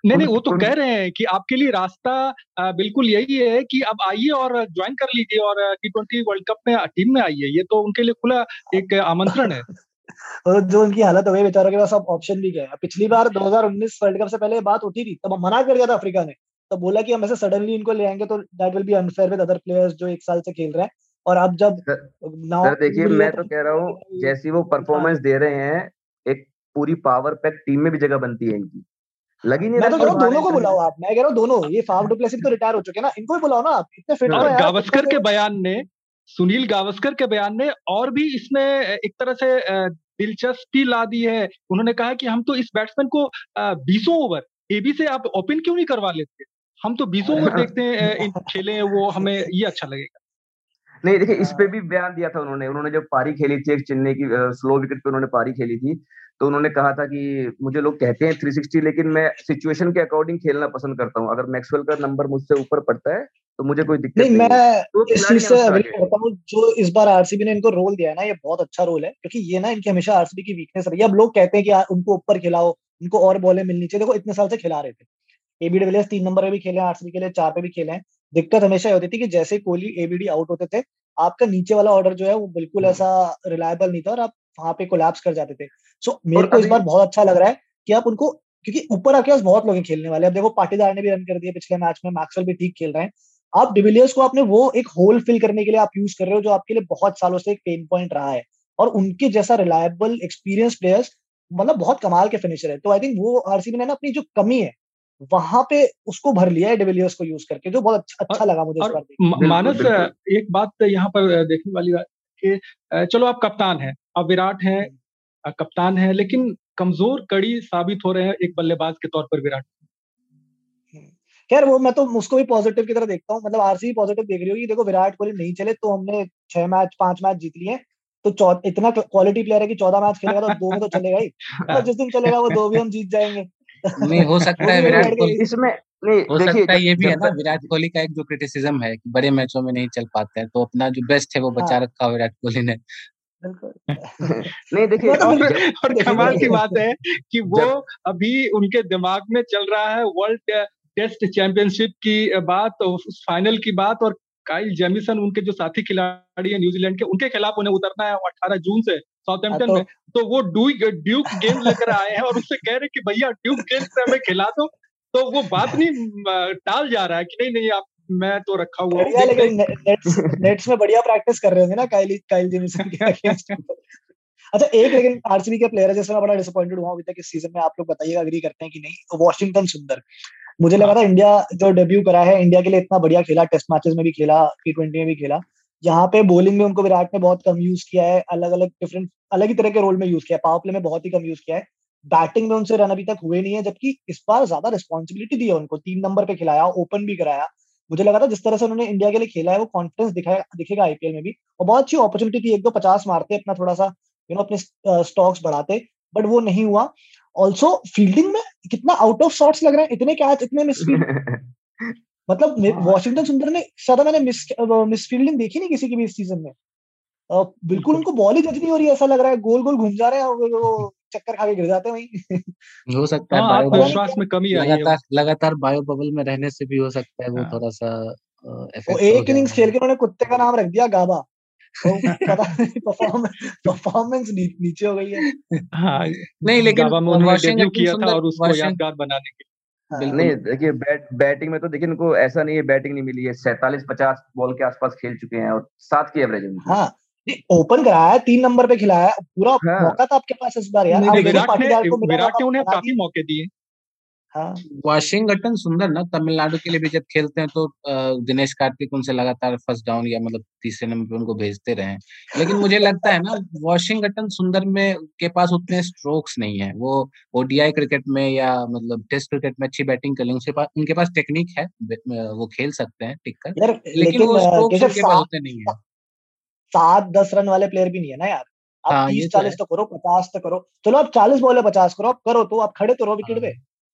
नहीं नहीं वो तो कह रहे हैं कि आपके लिए रास्ता बिल्कुल यही है कि अब आइए और ज्वाइन कर लीजिए और टी ट्वेंटी वर्ल्ड कप में टीम में आइए। ये तो उनके लिए खुला एक आमंत्रण है। और जो उनकी हालत हो गई बेचारों के पास अब ऑप्शन भी गया पिछली बार 2019 वर्ल्ड कप से पहले बात उठी थी तब मना कर दिया था अफ्रीका ने। तो बोला कि हम ऐसे सडनली इनको ले आएँगे तो that will be unfair with other players जो एक साल से खेल रहे हैं। और अब जब सर देखिए मैं तो कह रहा हूँ जैसी वो परफॉर्मेंस दे रहे हैं एक पूरी पावर पैक टीम में भी जगह बनती है इनकी। लगी नहीं मैं तो कह रहा हूँ दोनों को बुलाओ आप। मैं कह रहा हूँ दोनों ये फाफ डुप्लेसिस तो रिटायर हो चुके हैं ना इनको भी बुलाओ ना आप। इतने फिट हो गावस्कर के बयान ने सुनील गावस्कर के बयान ने और भी इसमें एक तरह से दिलचस्पी ला दी है। उन्होंने कहा कि हम तो इस बैट्समैन को बीसों ओवर एबी से आप ओपन क्यों नहीं करवा लेते? हम तो बीसों ओवर देखते हैं खेले वो हमें ये अच्छा लगेगा। नहीं देखिए इस पे भी बयान दिया था उन्होंने। उन्होंने जब पारी खेली थी एक चेन्नई की स्लो विकेट पे उन्होंने पारी खेली थी तो उन्होंने कहा था कि मुझे लोग कहते हैं 360 लेकिन मैं सिचुएशन के अकॉर्डिंग खेलना पसंद करता हूँ। अगर मैक्सवेल का नंबर मुझसे ऊपर पड़ता है तो मुझे कोई दिक्कत नहीं, नहीं मैं तो इस चीज़ से अग्री करता हूँ जो इस बार आरसीबी ने इनको रोल दिया है ना ये बहुत अच्छा रोल है क्योंकि ये ना इनकी हमेशा आरसीबी की वीकनेस रही है। अब लोग कहते हैं कि उनको ऊपर खिलाओ उनको और बॉलें मिलनी चाहिए। देखो इतने साल से खिला रहे थे। एबी डिविलियर्स तीन नंबर पे भी खेले आरसीबी के लिए चार पे भी खेले हैं। दिक्कत हमेशा होती थी कि जैसे कोहली एबीडी आउट होते थे आपका नीचे वाला ऑर्डर जो है वो बिल्कुल हम्म। ऐसा रिलायबल नहीं था और आप वहाँ पे कोलैप्स कर जाते थे। सो so, मेरे को इस बार बहुत अच्छा लग रहा है कि आप उनको क्योंकि ऊपर आके बहुत लोग खेलने वाले। अब देखो पाटीदार ने भी रन कर दिया पिछले मैच में मैक्सवेल भी ठीक खेल रहे हैं। आप डिविलियर्स को आपने वो एक होल फिल करने के लिए आप यूज़ कर रहे हो जो आपके लिए बहुत सालों से एक पेन पॉइंट रहा है। और उनके जैसा रिलायबल एक्सपीरियंस प्लेयर्स मतलब बहुत कमाल के फिनिशर है। तो आई थिंक वो आरसीबी ने ना अपनी जो कमी है वहाँ पे उसको भर लिया है डिविलियर्स को यूज़ करके जो बहुत अच्छा, अच्छा लगा मुझे इस बार मानस एक बात यहाँ पर देखने वाली बात कि चलो आप कप्तान हैं आप विराट हैं हम्म। कप्तान है लेकिन कमज़ोर कड़ी साबित हो रहे हैं एक बल्लेबाज के तौर पर विराट। हम्म। खैर वो मैं तो उसको भी पॉजिटिव की तरह देखता हूँ मतलब आरसीबी पॉजिटिव देख रही होगी। देखो विराट कोहली नहीं चले तो हमने छह मैच पाँच मैच जीत लिए। तो इतना क्वालिटी प्लेयर है कि चौदह मैच खेलेगा तो दो में तो चलेगा ही। तो जिस दिन चलेगा वो दो भी हम जीत जाएँगे। नहीं हो सकता है विराट कोहली इसमें नहीं हो सकता है ये भी है ना। विराट कोहली का एक जो क्रिटिसिज्म है कि बड़े मैचों में नहीं चल पाते हैं तो अपना जो बेस्ट है वो बचा हाँ। रखा विराट कोहली ने। नहीं देखिए तो और, और कमाल की बात है कि वो अभी उनके दिमाग में चल रहा है वर्ल्ड टेस्ट चैंपियनशिप की बात उस फाइनल की बात और काइल जेमिसन उनके जो साथी खिलाड़ी है न्यूजीलैंड के उनके खिलाफ उन्हें उतरना है अठारह जून से साउथहैम्पटन हाँ, तो, में। तो वो ड्यूक ड्यूक गेम लेकर आए हैं और उससे कह रहे हैं कि भैया ड्यूक गेम से हमें खिला दो। तो वो बात नहीं टाल जा रहा है कि नहीं नहीं आप मैं तो रखा हुआ हूँ लेकिन नेट्स नेट्स में बढ़िया प्रैक्टिस कर रहे थे ना काइल काइल जेमिसन के अगेंस्ट अच्छा एक लेकिन आरसीबी के प्लेयर है जिसमें मैं बड़ा डिसअपॉइंटेड हुआ अभी तक इस सीज़न में आप लोग बताइएगा अग्री करते हैं कि नहीं? वॉशिंगटन सुंदर। मुझे लगा था इंडिया जो डेब्यू करा है इंडिया के लिए इतना बढ़िया खेला टेस्ट मैचेस में भी खेला टी ट्वेंटी में भी खेला यहाँ पे बॉलिंग में उनको विराट ने बहुत कम यूज़ किया है अलग अलग डिफरेंट अलग ही तरह के रोल में यूज़ किया है पावर प्ले में बहुत ही कम यूज़ किया है। बैटिंग में उनसे रन अभी तक हुए नहीं है जबकि इस बार ज़्यादा रिस्पॉन्सिबिलिटी दी है उनको तीन नंबर पे खिलाया ओपन भी कराया। मुझे लगा था जिस तरह से उन्होंने इंडिया के लिए खेला है वो कॉन्फिडेंस दिखाया दिखेगा आईपीएल में भी। और बहुत अच्छी अपॉर्चुनिटी थी एक दो पचास मारते अपना थोड़ा सा यू नो अपने स्टॉक्स बढ़ाते बट वो नहीं हुआ। ऑल्सो फील्डिंग में कितना आउट ऑफ़ शॉट्स लग रहे हैं इतने कैच इतने मिसफील्ड मतलब वॉशिंगटन हाँ। सुंदर ने ज़्यादा मैंने मिस मिस फील्डिंग देखी नहीं किसी की भी इस सीज़न में। बिल्कुल उनको बॉल ही जज नहीं हो रही है ऐसा लग रहा है गोल गोल घूम जा रहे हैं वो चक्कर खा के गिर जाते हैं वहीं हो सकता है हाँ बायो बबल आत्मविश्वास में कमी आई है लगातार लगातार बायो बबल में रहने से भी हो सकता है वो हाँ। थोड़ा सा वो इफ़ेक्ट हो एक इनिंग्स खेल के उन्होंने कुत्ते का नाम रख दिया गाबा। वो पता नहीं परफॉर्मेंस परफॉर्मेंस नीचे हो गई है। हाँ नहीं लेकिन गाबा में उन्होंने डेब्यू वाशिंगटन किया था और उसको यादगार बनाने के हाँ, बिल्कुल। नहीं देखिए बैट बैटिंग में तो देखिए इनको ऐसा नहीं है बैटिंग नहीं मिली है। सैतालीस पचास बॉल के आसपास खेल चुके हैं और सात की एवरेज है उनकी। हाँ ओपन कराया तीन नंबर पे खिलाया। पूरा हाँ। मौका था आपके पास इस बार यार। विराट ने उन्हें काफ़ी मौके दिए। हाँ। वाशिंगटन सुंदर ना तमिलनाडु के लिए भी जब खेलते हैं तो दिनेश कार्तिक उनसे लगातार फ़र्स्ट डाउन या मतलब तीसरे नंबर पे उनको भेजते रहे। लेकिन मुझे लगता है ना वाशिंगटन सुंदर में के पास उतने स्ट्रोक्स नहीं है। वो ओडीआई क्रिकेट में या मतलब टेस्ट क्रिकेट में अच्छी बैटिंग कर लेंगे पास उनके पास टेक्निक है वो खेल सकते हैं टिक कर। लेकिन लेकिन वो स्ट्रोक्स उनके पास उतने नहीं है। सात दस रन वाले प्लेयर भी नहीं है ना यार। आप हाँ तीस तो चालीस तो करो पचास तो करो। चलो आप चालीस बॉल पचास करो आप करो तो आप खड़े तो रहो विकेट हाँ पे।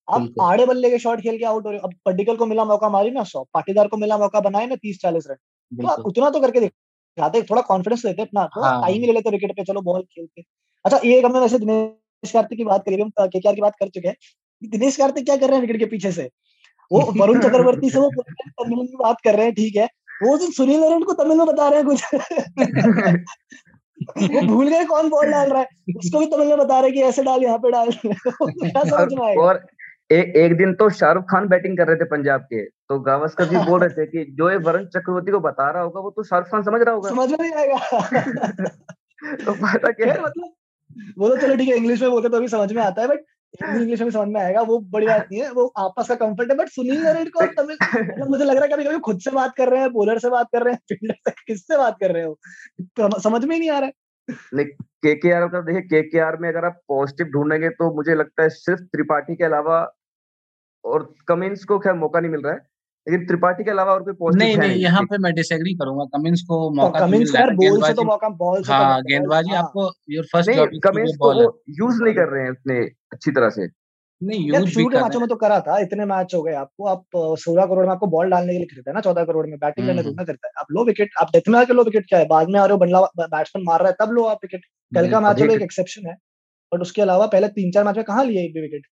आप आड़े बल्ले के शॉट खेल के आउट हो रहे हो। अब पड्डिकल को मिला मौका मारी ना सौ। पाटीदार को मिला मौका बनाए ना तीस चालीस रन। तो आप उतना तो करके दिखाते थोड़ा कॉन्फिडेंस लेते अपना। थोड़ा हाँ। टाइम ही ले लेते विकेट पे चलो बॉल खेल के। अच्छा ये एक हमने वैसे दिनेश कार्तिक की बात करी हम केकेआर की बात कर चुके हैं। दिनेश कार्तिक क्या कर रहे हैं विकेट के पीछे से? वो वरुण चक्रवर्ती से वो बात कर रहे हैं ठीक है। वो जो सुनील नारायण को तमिल में बता रहे हैं कुछ। वो भूल गए कौन बॉल डाल रहा है। उसको भी तमिल में बता रहे कि ऐसे डाल यहाँ पे डाल। क्या समझ और में आएगा और एक एक दिन तो शाहरुख खान बैटिंग कर रहे थे पंजाब के तो गावस्कर जी बोल रहे थे कि जो ये वरुण चक्रवर्ती को बता रहा होगा वो तो शाहरुख खान समझ रहा होगा। समझ में नहीं आएगा। तो फ़ायदा क्या है मतलब वो तो चलो ठीक है इंग्लिश में बोलते तो अभी समझ में आता है बट इंग्लिश में समझ में आएगा वो बड़ी बात नहीं है वो आपस का कंफर्ट है बट सुनील को तमिल मतलब मुझे लग रहा है कभी कभी खुद से बात कर रहे हैं बॉलर से बात कर रहे हैं फील्डर से किससे बात कर रहे हो? तो समझ में ही नहीं आ रहा है। के के आर का देखिए के के आर में अगर आप पॉजिटिव ढूंढेंगे तो मुझे लगता है सिर्फ़ त्रिपाठी के अलावा और कमिंस को खैर मौका नहीं मिल रहा है। लेकिन त्रिपाठी के अलावा और कोई पॉजिटिव नहीं है नहीं यहाँ पे मैं डिसएग्री करूँगा। कमिंस को मौका तो कमिंस यार है बॉल से तो मौका बॉल से तो हाँ गेंदबाजी हाँ। आपको योर फ़र्स्ट जॉब कमिंस को वो यूज़ नहीं कर रहे हैं उतने अच्छी तरह से। नहीं यूज़ भी कर मैचों में तो करा था इतने मैच हो गए। आपको आप सोलह करोड़ में आपको बॉल डालने के लिए खरीदा है ना चौदह करोड़ में बैटिंग करने हम्म। थोड़ा करता है। आप लो विकेट आप डेथ में आके लो विकेट क्या है? बाद में आ रहे हो बंडला बैट्समैन मार रहा है तब लो आप विकेट कल का मैच एक एक्सेप्शन है। बट उसके अलावा पहले तीन चार मैच में कहाँ लिए एक भी विकेट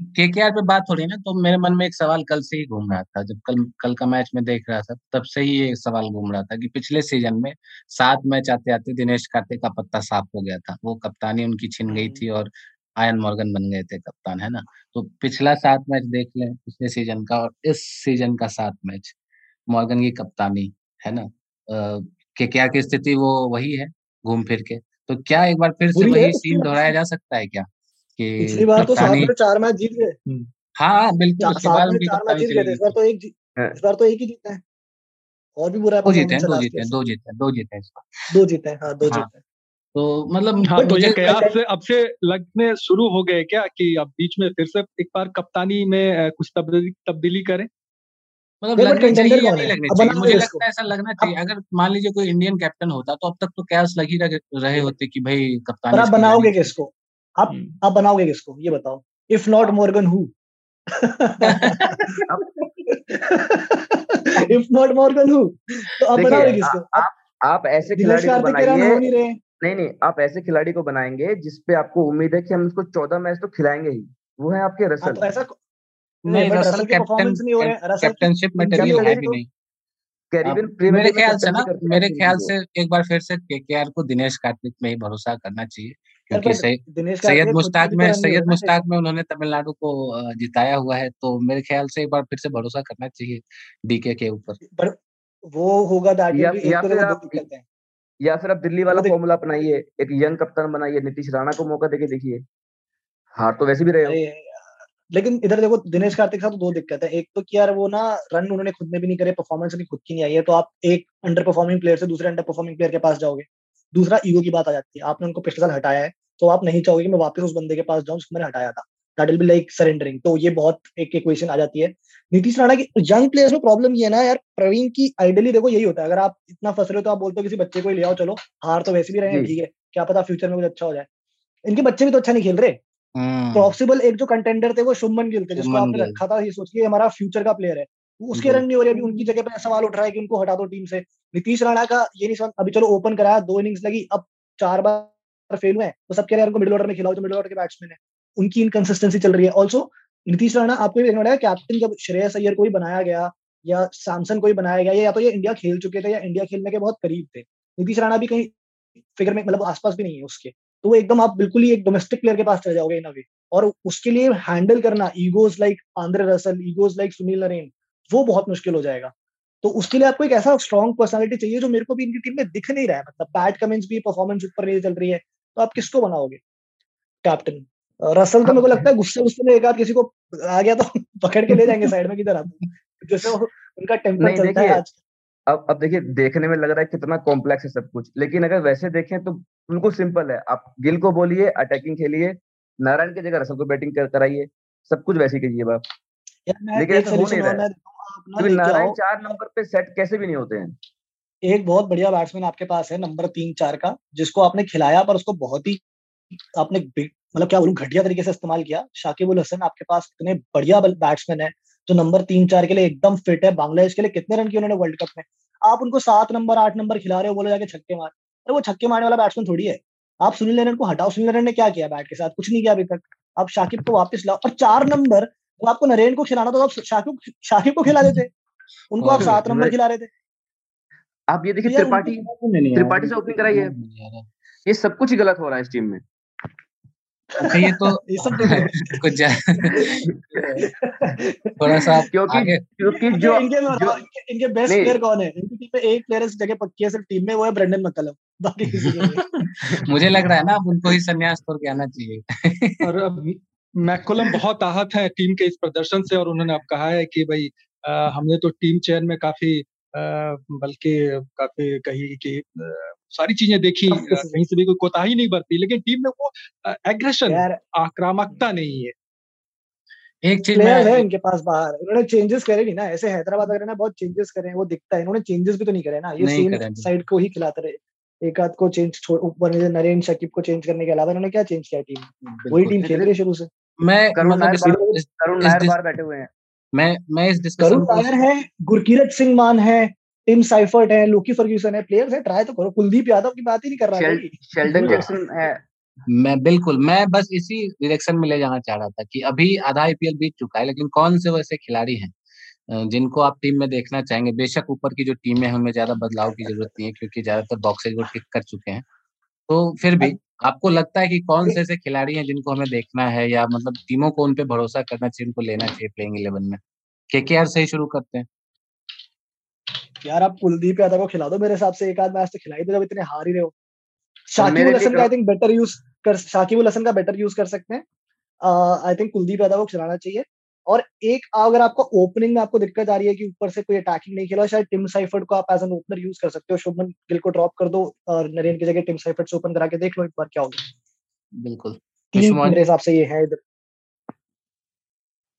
केकेआर पे बात हो रही है ना तो मेरे मन में एक सवाल कल से ही घूम रहा था। जब कल कल का मैच में देख रहा था तब से ही ये सवाल घूम रहा था कि पिछले सीज़न में सात मैच आते आते दिनेश कार्तिक का पत्ता साफ़ हो गया था। वो कप्तानी उनकी छिन गई थी और आयन मॉर्गन बन गए थे कप्तान है ना? तो पिछला सात मैच देख लें पिछले सीज़न का और इस सीज़न का सात मैच मॉर्गन की कप्तानी है ना? के के केकेआर की स्थिति वो वही है घूम फिर के। तो क्या एक बार फिर से वही सीन दोहराया जा सकता है क्या? कि पिछली बार तो सात में चार मैच जीत गए। हाँ हाँ बिल्कुल सात में चार मैच जीत गए इस बार तो एक हाँ, इस बार तो एक ही जीता है। और भी बुरा दो जीते हैं दो जीते हैं दो जीते हैं दो जीते हैं दो जीते हैं हाँ दो हाँ। जीते हैं। तो मतलब हाँ तो ये कयास से अब से लगने शुरू हो गए क्या कि अब बीच में फिर से एक बार कप्तानी में कुछ तब्दीली तब्दीली करें? मतलब बट चाहिए या नहीं लगनी अब चाहिए? मुझे लगता है ऐसा लगना चाहिए अगर मान लीजिए कोई इंडियन कैप्टन होता तो अब तक तो कयास लग ही रहे होते कि भाई कप्तानी आप बनाओगे किसको? आप। आप बनाओगे किसको? ये बताओ। If not Morgan who if not Morgan who तो आप बनाओगे आ- किसको आप आप ऐसे खिलाड़ी को बनाइए नहीं नहीं नहीं आप ऐसे खिलाड़ी को बनाएँगे जिसपे आपको उम्मीद है कि हम उसको चौदह मैच तो खिलाएँगे ही। वो है आपके हाँ रसल। तो ऐसा नहीं रसल रसल के कैप्टन परफॉर्मेंस नहीं हो रहे हैं। कैप्टनशिप मटेरियल है भी तो नहीं। कैरिबियन प्रीमियर मेरे ख्याल से ना मेरे ख्याल से एक बार फिर से केकेआर को दिनेश कार्तिक में ही भरोसा करना चाहिए। क्योंकि सैयद मुश्ताक में सैयद मुश्ताक में उन्होंने तमिलनाडु को जिताया हुआ है तो मेरे ख्याल से एक बार फिर से भरोसा करना चाहिए डीके के ऊपर। पर वो होगा या या तो फिर आप या फिर आप दिल्ली वाला फॉर्मूला अपनाइए एक यंग कप्तान बनाइए नीतीश राणा को मौका देके देखिए। हार तो वैसे भी रहे हो। लेकिन इधर देखो दिनेश कार्तिक के साथ तो दो दिक्कत है। एक तो कि यार वो ना रन उन्होंने खुद ने भी नहीं करे परफॉर्मेंस उनकी खुद की नहीं आई है तो आप एक अंडर परफॉर्मिंग प्लेयर से दूसरे अंडर परफॉर्मिंग प्लेयर के पास जाओगे। दूसरा ईगो की बात आ जाती है आपने उनको पिछले साल हटाया है। तो आप नहीं चाहोगे कि मैं वापस उस बंदे के पास जाऊँ जिसको मैंने हटाया था। That will be like surrendering तो ये बहुत एक इक्वेशन आ जाती है। नीतीश राणा की यंग प्लेयर्स में प्रॉब्लम ये है ना यार प्रवीण की आइडियली देखो यही होता है। अगर आप इतना फंस रहे हो तो आप बोलते हो किसी बच्चे को ही ले आओ चलो हार तो वैसे भी रहे हैं ठीक है क्या पता फ्यूचर में कुछ अच्छा हो जाए। इनके बच्चे भी तो अच्छा नहीं खेल रहे। हम्म। पॉसिबल एक जो कंटेंडर थे वो शुभमन गिल थे जिसको आपने रखा था ये सोच के हमारा फ्यूचर का प्लेयर है। उसके रन नहीं हो रहे अभी उनकी जगह पे सवाल उठ रहा है कि उनको हटा दो टीम से। नीतीश राणा का ये नहीं समझ अभी चलो ओपन कराया दो इनिंग्स लगी अब चार बार ऑर्डर फेल हुए वो सब कह रहे हैं उनको मिडिल ऑर्डर में खिलाओ, जो मिडिल ऑर्डर के बैट्समैन है। उनकी इनकंसिस्टेंसी चल रही है। ऑल्सो नीतीश राणा, आपको भी देखना कैप्टन जब श्रेयस अय्यर को भी बनाया गया, या सैमसन को भी बनाया गया, या तो ये इंडिया खेल चुके थे, या इंडिया खेलने के बहुत करीब थे। नीतीश राणा भी कहीं फिगर में मतलब आसपास भी नहीं है उसके। तो वो एकदम आप बिल्कुल ही एक डोमेस्टिक प्लेयर के पास चले जाओगे इन अ वे और उसके लिए हैंडल करना egos like Andre Russell egos like Sunil Narine वो बहुत मुश्किल हो जाएगा। तो उसके लिए आपको एक ऐसा स्ट्रॉन्ग पर्सनालिटी चाहिए, जो मेरे को भी इनकी टीम में दिख नहीं रहा है। मतलब पैट कमिंस भी परफॉर्मेंस ऊपर नहीं चल रही है। तो आप किसको बनाओगे? कैप्टन रसल तो मेरे को लगता है गुस्से गुस्से में एक आध किसी को आ गया तो पकड़ के ले जाएँगे साइड में किधर आप? जैसे उनका टेम्पर चलता है आज अब अब देखिए देखने में लग रहा है कितना कॉम्प्लेक्स है सब कुछ लेकिन अगर वैसे देखें तो बिल्कुल सिंपल है। आप गिल को बोलिए अटैकिंग खेलिए नारायण की जगह रसल को बैटिंग कर कराइए सब कुछ वैसे कीजिए बाप। लेकिन ऐसा हो नहीं रहा है। नारायण चार नंबर पे सेट कैसे भी नहीं होते हैं। एक बहुत बढ़िया बैट्समैन आपके पास है नंबर तीन चार का जिसको आपने खिलाया पर उसको बहुत ही आपने मतलब क्या बोलूँ घटिया तरीके से इस्तेमाल किया। शाकिब उल हसन आपके पास इतने बढ़िया बैट्समैन है जो नंबर तीन चार के लिए एकदम फिट है। बांग्लादेश के लिए कितने रन किए उन्होंने वर्ल्ड कप में? आप उनको सात नंबर आठ नंबर खिला रहे हो बोले जाके छक्के मार अरे वो छक्के मारने वाला बैट्समैन थोड़ी है। आप सुनील नरेन को हटाओ सुनील नरेन ने क्या किया बैट के साथ? कुछ नहीं किया अभी तक। आप शाकिब को वापस लाओ और चार नंबर तो आपको नरेन को खिलाना था तो आप शाकिब शाकिब को खिला देते। उनको आप सात नंबर खिला रहे थे। आप ये देखिए त्रिपाठी त्रिपाठी से ओपनिंग कराई है। ये सब कुछ गलत हो रहा है इस टीम में। ये तो ये सब कुछ थोड़ा सा क्योंकि क्योंकि जो इनके जो, इनके बेस्ट प्लेयर कौन है? इनकी टीम में एक प्लेयर इस जगह पक्की है सिर्फ़ टीम में वो है ब्रेंडन मक्कलम बाकी मुझे लग रहा है ना अब उनको ही संन्यास तौर के आना चाहिए। और अब मैकुलम बहुत आहत है टीम के इस प्रदर्शन से और उन्होंने अब कहा है कि भाई आ, हमने तो टीम चयन में काफ़ी बल्कि काफ़ी कही कि सारी चीज़ें देखी कहीं से भी कोई कोताही नहीं बरती लेकिन टीम में वो एग्रेशन आक्रामकता नहीं है। एक चीज़ प्लेयर है इनके पास बाहर इन्होंने चेंजेस करे नहीं ना ऐसे हैदराबाद वगैरह ना बहुत चेंजेस करे वो दिखता है इन्होंने चेंजेस भी तो नहीं करे ना ये सेम साइड को ही खिलाते रहे। एक आध को चेंज ऊपर नरेंद्र शकीब को चेंज करने के अलावा इन्होंने क्या चेंज किया टीम वही टीम खेल रही है शुरू से। मैं करुण नायर बाहर बैठे हुए हैं। मैं मैं इस डिस्कशन करुण नायर है गुरकीरत सिंह मान है टिम साइफर्ट है लोकी फर्ग्यूसन है प्लेयर्स है ट्राई तो करो। कुलदीप यादव की बात ही नहीं कर रहा है शेल्डन जैक्सन है मैं बिल्कुल मैं बस इसी डायरेक्शन में ले जाना चाह रहा था कि अभी आधा आईपीएल बीत चुका है लेकिन कौन से वैसे खिलाड़ी हैं जिनको आप टीम में देखना चाहेंगे? बेशक ऊपर की जो टीमें हैं उनमें ज़्यादा बदलाव की ज़रूरत नहीं है क्योंकि ज़्यादातर बॉक्सेज वो टिक कर चुके हैं। तो फिर भी आपको लगता है कि कौन से ऐसे खिलाड़ी हैं जिनको हमें देखना है या मतलब टीमों को उन पे भरोसा करना चाहिए उनको लेना चाहिए प्लेइंग इलेवन में? के से ही शुरू करते हैं। यार आप कुलदीप यादव को खिला दो मेरे हिसाब से एक आध मैच तो खिलाई दो जब इतने हार ही रहे हो। शाकिब हसन का आई थिंक बेटर यूज़ कर शाकिब हसन का बेटर यूज़ कर सकते हैं। आई थिंक कुलदीप यादव को खिलाना चाहिए। और एक अगर आपको ओपनिंग में आपको दिक्कत आ रही है कि ऊपर से कोई अटैकिंग नहीं खेला शायद टिम साइफर्ड को आप एज एन ओपनर यूज़ कर सकते हो। शुभमन गिल को ड्रॉप कर दो और नरेन की जगह टिम साइफर्ड से ओपन करा के देख लो एक बार क्या होगा बिल्कुल। मेरे हिसाब से ये है इधर।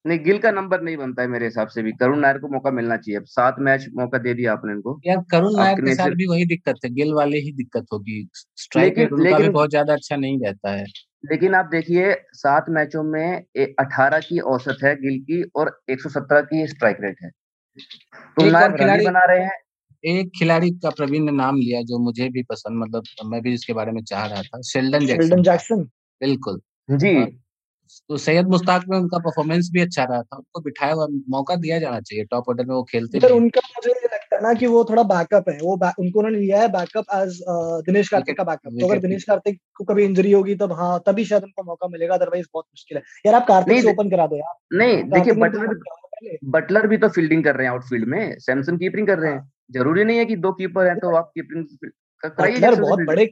नहीं गिल का नंबर नहीं बनता है मेरे हिसाब से भी। करुण नायर को मौका मिलना चाहिए। अब सात मैच मौका दे दिया आपने इनको। यार करुण नायर के साथ भी वही दिक्कत है। गिल वाले ही दिक्कत होगी। स्ट्राइक बहुत ज़्यादा अच्छा नहीं रहता है। लेकिन आप देखिए सात मैचों में अठारह की औसत है गिल की और एक सौ सत्रह की स्ट्राइक रेट है। तो खिलाड़ी बना रहे हैं। एक खिलाड़ी का प्रवीण ने नाम लिया जो मुझे भी पसंद मतलब मैं भी इसके बारे में चाह रहा था शेल्डन जैक्सन जैक्सन बिल्कुल। जी। तो सैयद मुश्ताक में उनका परफॉर्मेंस भी अच्छा रहा था उनको बिठाया हुआ मौका दिया जाना चाहिए टॉप ऑर्डर में वो खेलते सर उनका मुझे ये लगता है ना कि वो थोड़ा बैकअप है। वो उनको उन्होंने लिया है बैकअप एज दिनेश कार्तिक का बैकअप तो अगर दिनेश कार्तिक को कभी इंजरी होगी तब हाँ तभी शायद उनको मौका मिलेगा अदरवाइज़ बहुत मुश्किल है। यार आप कार्तिक से ओपन करा दो यार। नहीं देखिए बटलर बटलर भी तो फील्डिंग कर रहे हैं आउटफील्ड में। सैमसन कीपिंग कर रहे हैं। हाँ। ज़रूरी नहीं है कि दो कीपर हैं तो आप कीपिंग बटलर बहुत बड़े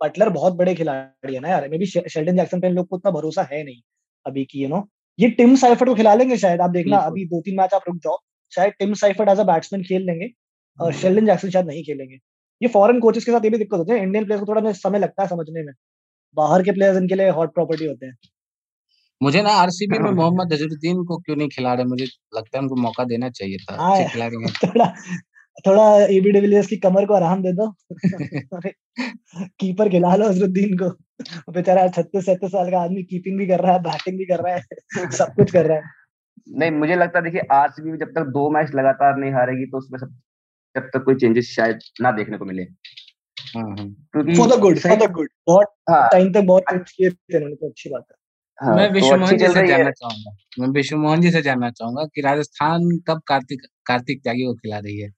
बटलर बहुत बड़े खिलाड़ी है ना यार। मे बी शेल्डन जैक्सन पे इन लोग को उतना भरोसा है नहीं अभी की यू नो ये टिम साइफर्ट को खिला लेंगे शायद। आप देखना अभी दो तीन मैच आप रुक जाओ। शायद Tim Seifert as a batsman खेल लेंगे। शेल्डन जैक्सन शायद नहीं खेलेंगे। ये फॉरेन कोचेस के साथ ये भी दिक्कत होती है। इंडियन प्लेयर्स को थोड़ा समय लगता है समझने में। बाहर के प्लेयर्स इनके लिए हॉट प्रॉपर्टी होते हैं। मुझे ना आरसीबी में मोहम्मद अजरुद्दीन को क्यों नहीं खिला रहे? मुझे लगता है उनको मौका देना चाहिए था। हाँ खिलाड़ी हैं। थोड़ा थोड़ा एबी डिविलियर्स की कमर को आराम दे दो। कीपर खिला लो अजरुद्दीन को। बेचारा छत्तीस सैतीस साल का आदमी कीपिंग भी कर रहा है बैटिंग भी कर रहा है सब कुछ कर रहा है। नहीं मुझे लगता है देखिए आरसीबी जब तक दो मैच लगातार नहीं हारेगी तो उसमें सब जब तक कोई चेंजेस शायद ना देखने को मिले। क्योंकि for the good for the good बहुत टाइम हाँ। तक बहुत थे उन्होंने तो अच्छी बात है। हाँ, मैं तो विश्व मोहन जी से जानना चाहूँगा। मैं विश्व मोहन जी से जानना चाहूँगा कि राजस्थान कब कार्तिक कार्तिक त्यागी को खिला रही है।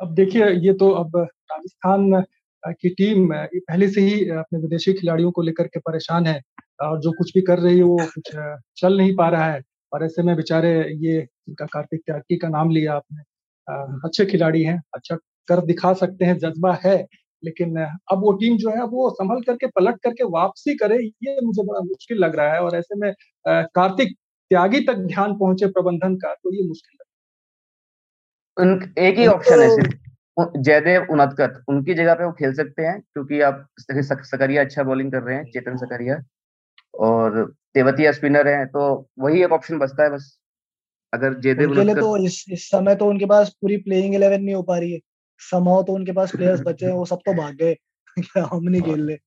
अब देखिए ये तो अब राजस्थान की टीम पहले से ही अपने विदेशी खिलाड़ियों को लेकर के परेशान है। और जो कुछ भी कर रही है वो कुछ चल नहीं पा रहा है। और ऐसे में बेचारे ये इनका कार्तिक त्यागी का नाम लिया आपने। अच्छे खिलाड़ी हैं अच्छा कर दिखा सकते हैं जज्बा है लेकिन अब वो टीम जो है वो संभल करके पलट करके वापसी करे ये मुझे बड़ा मुश्किल लग रहा है और ऐसे में कार्तिक त्यागी तक ध्यान पहुँचे प्रबंधन का तो ये मुश्किल लग एक ही ऑप्शन है सिर्फ़। जयदेव उनतकत उनकी जगह पे वो खेल सकते हैं क्योंकि आप सकरिया अच्छा बॉलिंग कर रहे हैं चेतन सकरिया। और तेवतिया स्पिनर है तो वही एक ऑप्शन बचता है बस। अगर जयदेव उनके लिए तो इस, इस समय तो उनके पास पूरी प्लेइंग इलेवन नहीं हो पा रही है। समाओ तो उनके पास प्लेयर्स बचे हैं वो सब तो भाग गए। हम नहीं खेल रहे?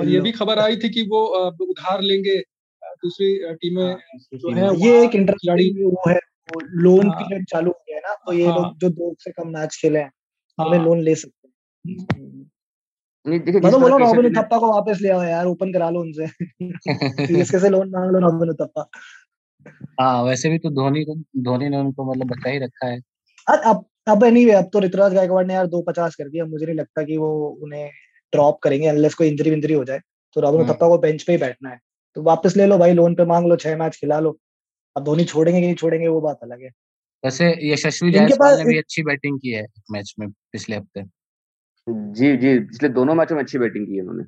और ये भी खबर आई थी कि वो उधार लेंगे दूसरी टीमें हाँ, जो है ये एक इंटरेस्टिंग वो है लोन पीरियड हाँ। चालू हो गया है ना तो ये हाँ। लोग जो दो से कम मैच खेले हैं हमें लोन ले सकते हैं। नहीं देखिए मैं तो रॉबिन थप्पा को वापस ले आओ यार ओपन करा लो उनसे। सीएसके से लोन मांग लो रॉबिन थप्पा हाँ वैसे भी तो धोनी धोनी ने उनको मतलब बचा ही रखा है। अब अब एनीवे अब तो ऋतुराज गायकवाड़ ने यार दो पचास कर दिया। मुझे नहीं लगता कि वो उन्हें ड्रॉप करेंगे अनलेस कोई इंजरी विंजरी हो जाए। तो रॉबिन। थप्पा को बेंच पे ही बैठना है। तो वापस ले लो भाई लोन पे मांग लो छह मैच खिला लो। अब धोनी छोड़ेंगे कि नहीं छोड़ेंगे वो बात अलग है। वैसे यशस्वी जायसवाल ने भी अच्छी बैटिंग की है मैच में पिछले हफ़्ते। जी जी पिछले दोनों मैचों में अच्छी बैटिंग की है उन्होंने।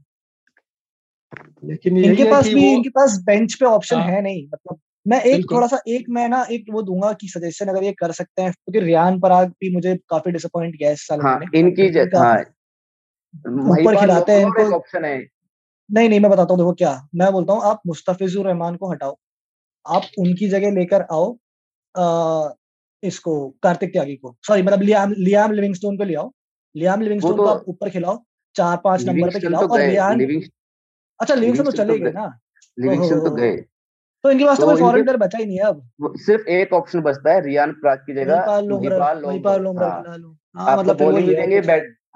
लेकिन इनके पास भी इनके पास बेंच पे ऑप्शन हाँ। है नहीं मतलब मैं एक थोड़ा सा एक मैं ना एक वो दूँगा कि सजेशन अगर ये कर सकते हैं क्योंकि तो रियान पराग भी मुझे काफ़ी डिसअपॉइंट किया इस साल हाँ, इनकी हाँ, ऊपर खिलाते हैं इनको। ऑप्शन है। नहीं नहीं मैं बताता हूँ देखो क्या मैं बोलता हूँ आप मुस्तफिजुर रहमान को हटाओ आप उनकी जगह लेकर आओ आ, इसको कार्तिक त्यागी को। सॉरी मतलब लियाम लियाम लिविंगस्टोन को ले आओ लियाम लिविंगस्टोन को आप ऊपर खिलाओ चार पाँच नंबर पे खिलाओ और लियाम अच्छा लिविंगस्टोन तो चले गए ना? लिविंगस्टोन तो गए। तो इनके पास तो कोई फॉरेन प्लेयर बचा ही नहीं है अब। सिर्फ़ एक ऑप्शन बचता है रियान प्राग की जगह महिपाल लोमरा हाँ, हाँ मतलब बॉलिंग देंगे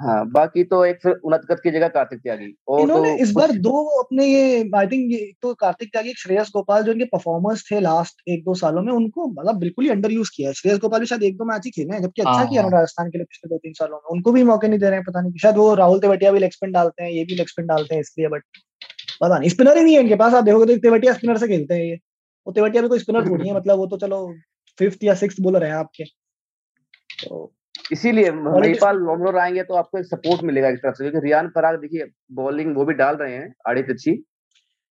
हाँ बाकी तो एक फिर उनतकत की जगह कार्तिक त्यागी। और इन्होंने तो इस बार दो अपने ये आई थिंक ये तो कार्तिक त्यागी श्रेयस गोपाल जो इनके परफॉर्मर्स थे लास्ट एक दो सालों में उनको मतलब बिल्कुल ही अंडर यूज़ किया श्रेयस गोपाल भी शायद एक दो मैच ही खेले हैं जबकि अच्छा हाँ, किया हाँ। राजस्थान के लिए पिछले दो तीन सालों में। उनको भी मौके नहीं दे रहे हैं पता नहीं शायद वो राहुल तेवटिया भी लेग स्पिन डालते हैं ये भी लेग स्पिन डालते हैं इसलिए बट पता नहीं स्पिनर ही नहीं है इनके पास। आप देखोगे तो तेवटिया स्पिनर से खेलते हैं ये। वो तेवटिया भी कोई स्पिनर थोड़ी है मतलब वो तो चलो फिफ्थ या सिक्स बॉलर है आपके। तो इसीलिए महिपाल लोमलोर आएँगे तो आपको एक सपोर्ट मिलेगा एक तरफ़ से। क्योंकि रियान पराग देखिए बॉलिंग वो भी डाल रहे हैं आड़ी तिरछी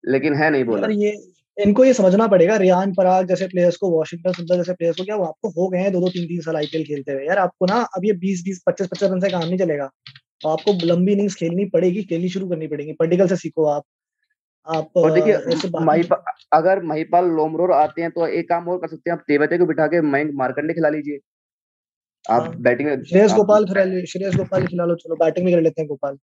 लेकिन है नहीं बोला ये इनको ये समझना पड़ेगा रियान पराग जैसे प्लेयर्स को वॉशिंगटन सुंदर जैसे प्लेयर्स को क्या वो आपको हो गए हैं दो दो तीन तीन साल आईपीएल खेलते हुए? यार आपको ना अब ये बीस बीस पच्चीस पच्चीस रन से काम नहीं चलेगा। आपको लंबी इनिंग्स खेलनी पड़ेगी खेलनी शुरू करनी पड़ेगी। पर्टिकल से सीखो आप। आप और देखिए अगर महिपाल लोमरोर आते हैं तो एक काम और कर सकते हैं आप तेवते को बिठा के मयंक मारकंडे खिला लीजिए। आप हाँ। बैटिंग में श्रेयस गोपाल खिला श्रेयस गोपाल खिला लो चलो बैटिंग भी कर लेते हैं गोपाल।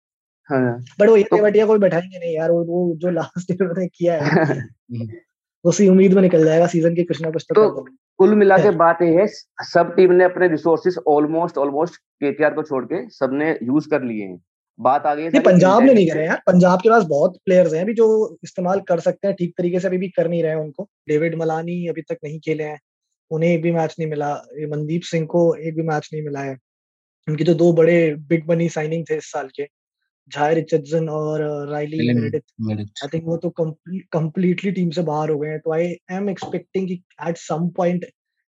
हाँ। बट वो ये तो, बटिया कोई बैठाएँगे नहीं यार वो वो जो लास्ट ईयर में किया है। उसी उम्मीद में निकल जाएगा सीज़न के कुछ ना कुछ तो, तो कुल मिला के बात ये है सब टीम ने अपने रिसोर्सेस ऑलमोस्ट ऑलमोस्ट केकेआर को छोड़ के सबने यूज़ कर लिए हैं। बात आ गई पंजाब ने नहीं करे यार। पंजाब के पास बहुत प्लेयर्स हैं अभी जो इस्तेमाल कर सकते हैं ठीक तरीके से अभी भी कर नहीं रहे हैं उनको। डेविड मलानी अभी तक नहीं खेले हैं। उन्हें एक भी मैच नहीं मिला। मनदीप सिंह को एक भी मैच नहीं मिला है। उनके जो दो बड़े बिग बनी साइनिंग थे इस साल के। झाय रिचर्डसन और राइली आई थिंक वो तो कंप्लीटली टीम से बाहर हो गए हैं। तो आई एम एक्सपेक्टिंग कि एट सम पॉइंट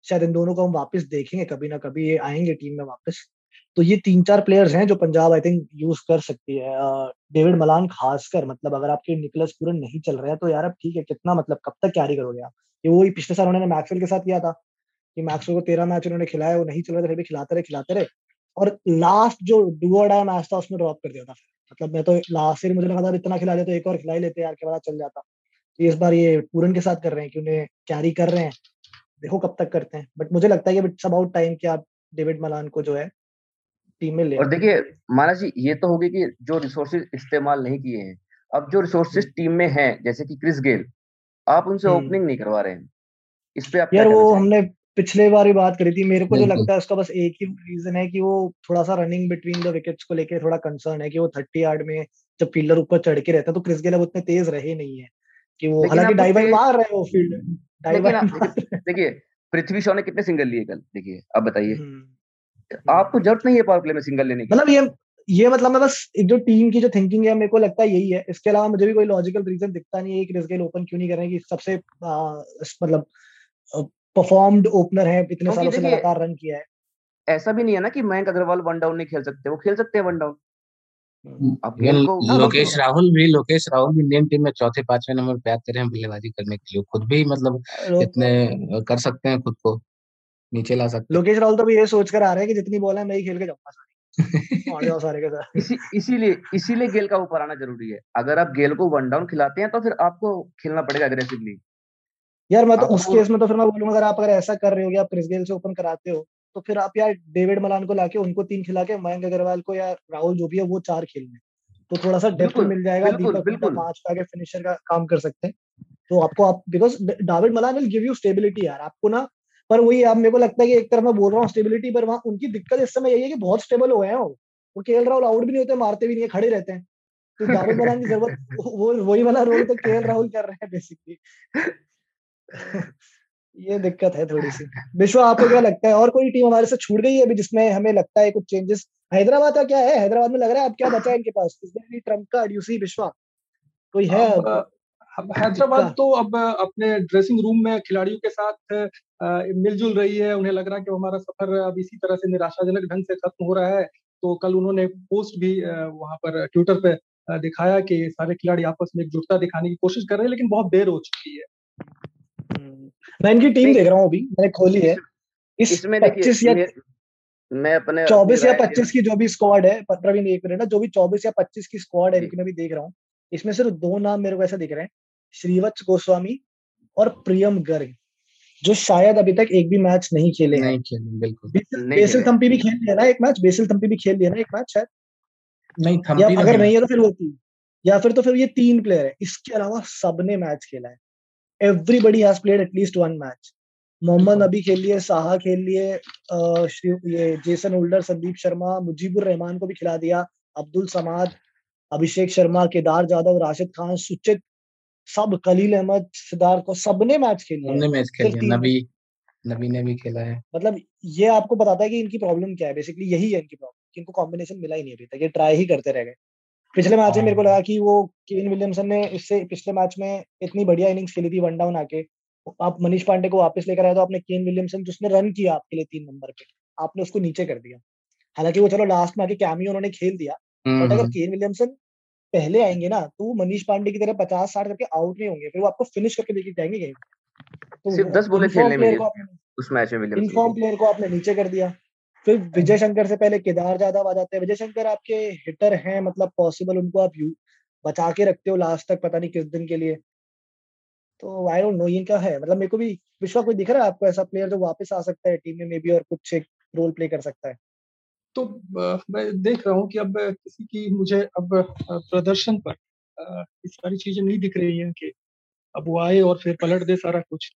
शायद इन दोनों को हम वापस देखेंगे। कभी ना कभी ये आएँगे टीम में वापस। तो ये तीन चार प्लेयर्स हैं जो पंजाब आई थिंक यूज़ कर सकती है। डेविड मलान खासकर मतलब अगर आपके निकलस पूरन नहीं चल रहे हैं तो यार अब ठीक है, कितना मतलब कब तक कैरी करोगे आप? ये वही पिछले साल उन्होंने मैक्सवेल के साथ किया था कि मैक्सवेल को तेरह मैच उन्होंने खिलाया वो नहीं चल रहा था, फिर भी खिलाते रहे खिलाते रहे। और लास्ट जो डुअर मैच था उसमें ड्रॉप कर दिया था मतलब मैं तो लास्ट ईयर मुझे लगा था इतना खिला देते तो एक और खिला ही लेते, यार, क्या चल जाता। तो इस बार ये पूरन के साथ कर रहे हैं कि उन्हें कैरी कर रहे हैं। देखो कब तक करते हैं। बट मुझे लगता है कि इट्स अबाउट टाइम कि आप डेविड मलान को जो है टीम में ले और देखिए माना जी ये तो होगी कि जो रिसोर्सेज इस्तेमाल नहीं किए हैं अब जो रिसोर्सेज टीम में हैं जैसे कि क्रिस गेल आप उनसे ओपनिंग नहीं करवा रहे हैं। इस पे आप यार वो हमने पिछले बार ही बात करी थी मेरे को जो लगता है उसका बस एक ही रीजन है कि वो थोड़ा सा रनिंग बिटवीन द विकेट्स को लेके थोड़ा कंसर्न है कि वो थर्टी यार्ड में जब फील्डर ऊपर चढ़ के रहता है तो क्रिस गेल अब उतने तेज रहे नहीं है कि वो हालाँकि डाइवर मार रहे हो फ़ील्ड डाइवर देखिए पृथ्वी शॉ ने कितने सिंगल लिए कल देखिए अब बताइए। हम्म। आपको ज़रूरत नहीं है पावर प्ले में सिंगल लेने की। मतलब ये ये मतलब मैं बस एक जो टीम की जो थिंकिंग है मेरे को लगता है यही है। इसके अलावा मुझे भी कोई लॉजिकल रीजन दिखता नहीं है कि रिस्क ओपन क्यों नहीं कर रहे हैं कि सबसे आ, मतलब परफॉर्म्ड ओपनर है इतने सालों से लगातार रन किया है। ऐसा भी नहीं है ना कि मयंक अग्रवाल वन डाउन नहीं खेल सकते वो खेल सकते हैं वन डाउन हाँ, लोकेश राहुल भी लोकेश राहुल भी इंडियन टीम में चौथे पाँचवें नंबर पे आते रहे बल्लेबाजी करने के लिए। खुद भी मतलब इतने कर सकते हैं खुद को। नीचे ला सकते लोकेश राहुल तो भी ये सोचकर आ रहे हैं कि जितनी बॉल है मैं ही खेल के जाऊँगा सारे। के साथ। इसी इसीलिए इसीलिए गेल का ऊपर आना ज़रूरी है। अगर आप गेल को वन डाउन खिलाते हैं तो फिर आपको खेलना पड़ेगा अग्रेसिवली यार मैं तो उस केस में तो फिर मैं बोलूँगा अगर आप अगर ऐसा कर रहे हो या क्रिस गेल से ओपन कराते हो तो फिर आप यार डेविड मलान को लाके उनको तीन खिला के मयंक अग्रवाल को या राहुल जो भी है वो चार खेलने। तो थोड़ा सा डेप्थ मिल जाएगा दीपक बिल्कुल। पाँच पे आगे फिनिशर का काम कर सकते हैं। तो आपको आप because David Malan will give you stability यार। आपको ना पर वही आप मेरे को लगता है कि एक तरफ़ मैं बोल रहा हूँ स्टेबिलिटी पर वहाँ उनकी दिक्कत इस समय यही है कि बहुत स्टेबल हो गए हैं वो। के राहुल आउट भी नहीं होते, मारते भी नहीं है, खड़े रहते हैं। तो दावेद बनाने की ज़रूरत, वो, वही वाला रोल तो के राहुल कर रहे हैं बेसिकली ये दिक्कत है थोड़ी सी। विश्व, आपको क्या लगता है? और कोई टीम हमारे से छूट गई है अभी जिसमें हमें लगता है कुछ चेंजेस हैदराबाद का क्या है? हैदराबाद में लग रहा है अब क्या बचा है इनके पास? ट्रंप का यूसी विश्वा। कोई है? अब हैदराबाद तो अब अपने ड्रेसिंग रूम में खिलाड़ियों के साथ मिलजुल रही है। उन्हें लग रहा है कि हमारा सफ़र अब इसी तरह से निराशाजनक ढंग से खत्म हो रहा है। तो कल उन्होंने पोस्ट भी वहाँ पर ट्विटर पे दिखाया कि सारे खिलाड़ी आपस में एकजुटता दिखाने की कोशिश कर रहे हैं लेकिन बहुत देर हो चुकी है। हम्म, मैं इनकी टीम देख रहा हूँ अभी मैंने खोली है। इस इसमें पच्चीस या मैं अपने चौबीस या पच्चीस की जो भी स्क्वाड है प्रवीण एक मिनट ना जो भी चौबीस या पच्चीस की स्क्वाड है इनकी मैं भी देख रहा हूँ। इसमें सिर्फ़ दो नाम मेरे को ऐसा दिख रहे हैं श्रीवत्स गोस्वामी और प्रियम गर्ग जो शायद अभी तक एक भी मैच नहीं खेले हैं। नहीं खेले बिल्कुल। बेसिल थम्पी भी खेल लिया ना एक मैच? बेसिल थम्पी भी खेल लिया ना एक मैच शायद? नहीं थम्पी या अगर नहीं। है तो फिर वो तीन। या फिर तो फिर ये तीन प्लेयर है। इसके अलावा सबने मैच खेला है। Everybody has played at least one match Mohammad Nabi खेल लिए साहा खेल लिए ये जेसन होल्डर संदीप शर्मा मुजीबुर रहमान को भी खिला दिया अब्दुल समाद अभिषेक शर्मा केदार जाधव राशिद खान सुचित सब कलील अहमद सिद्धार्थ को सबने मैच खेल लिया। मैच खेल लिया। नबी नबी ने भी खेला है। मतलब ये आपको बताता है कि इनकी प्रॉब्लम क्या है? बेसिकली यही है इनकी प्रॉब्लम इनको कॉम्बिनेशन मिला ही नहीं अभी तक। ये ट्राई ही करते रह गए। पिछले मैच में मेरे को हाँ। लगा कि वो केन विलियमसन ने इससे पिछले मैच में इतनी बढ़िया इनिंग्स खेली थी वन डाउन आके। आप मनीष पांडे को वापस लेकर आए तो आपने केन विलियमसन जिसने रन किया आपके लिए तीन नंबर पे आपने उसको नीचे कर दिया। हालाँकि वो चलो लास्ट में आके कैमियो उन्होंने खेल दिया। बट अगर केन विलियमसन पहले आएँगे ना तो वो मनीष पांडे की तरह पचास साठ करके आउट नहीं होंगे फिर वो आपको फिनिश करके लेके जाएँगे गेम तो सिर्फ़ दस बोले खेलने उस मैच में इनफॉर्म प्लेयर को। आपने नीचे कर दिया। फिर विजय शंकर से पहले केदार जाधव आ जाते हैं। विजय शंकर आपके हिटर हैं मतलब पॉसिबल उनको आप यू बचा के रखते हो लास्ट तक पता नहीं किस दिन के लिए। तो आई डोंट नो इनका है? मतलब मेरे को भी विश्वा कोई दिख रहा है आपको ऐसा प्लेयर जो वापस आ सकता है टीम में मे बी और कुछ एक रोल प्ले कर सकता है? तो मैं देख रहा हूँ कि अब किसी की मुझे अब प्रदर्शन पर इस सारी चीज़ें नहीं दिख रही हैं कि अब वो आए और फिर पलट दे सारा कुछ।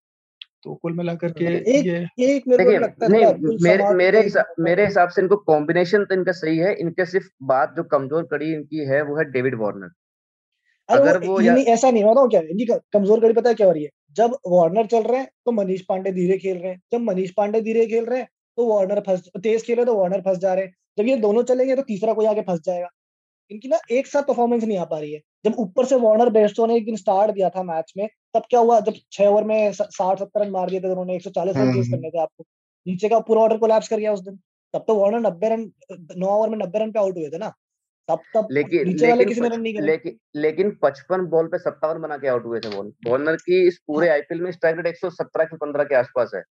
तो कुल मिलाकर के एक, ये एक मेरे को लगता है नहीं मेरे मेरे हिसाब मेरे हिसाब से इनको कॉम्बिनेशन तो इनका सही है इनके सिर्फ़ बात जो कमज़ोर कड़ी इनकी है वो है डेविड वार्नर अगर वो, वो या... नहीं ऐसा नहीं होता क्या? इनकी कमज़ोर कड़ी पता है क्या हो रही है? जब वार्नर चल रहे हैं तो मनीष पांडे धीरे खेल रहे हैं। जब मनीष पांडे धीरे खेल रहे हैं तो वार्नर फंस तेज खेले तो वार्नर फंस जा रहे हैं। जब ये दोनों चलेंगे तो तीसरा कोई आगे फंस जाएगा। इनकी ना एक साथ परफॉर्मेंस नहीं आ पा रही है। जब ऊपर से वार्नर बेस्टो ने एक दिन स्टार्ट दिया था मैच में तब क्या हुआ? जब छह ओवर में साठ सत्तर रन मार दिए थे उन्होंने एक सौ चालीस रन चेस करने थे आपको। नीचे का पूरा ऑर्डर कोलैप्स कर गया उस दिन। तब तो वार्नर नब्बे रन नौ ओवर में नब्बे रन पे आउट हुए थे ना। तब तब लेकिन नीचे वाले किसी ने रन नहीं लेकिन लेकिन पचपन बॉल पे सत्तावन बना के आउट हुए थे बॉल वार्नर की इस पूरे आईपीएल हाँ। में स्ट्राइक रेट एक सौ सत्रह से पंद्रह के आसपास है।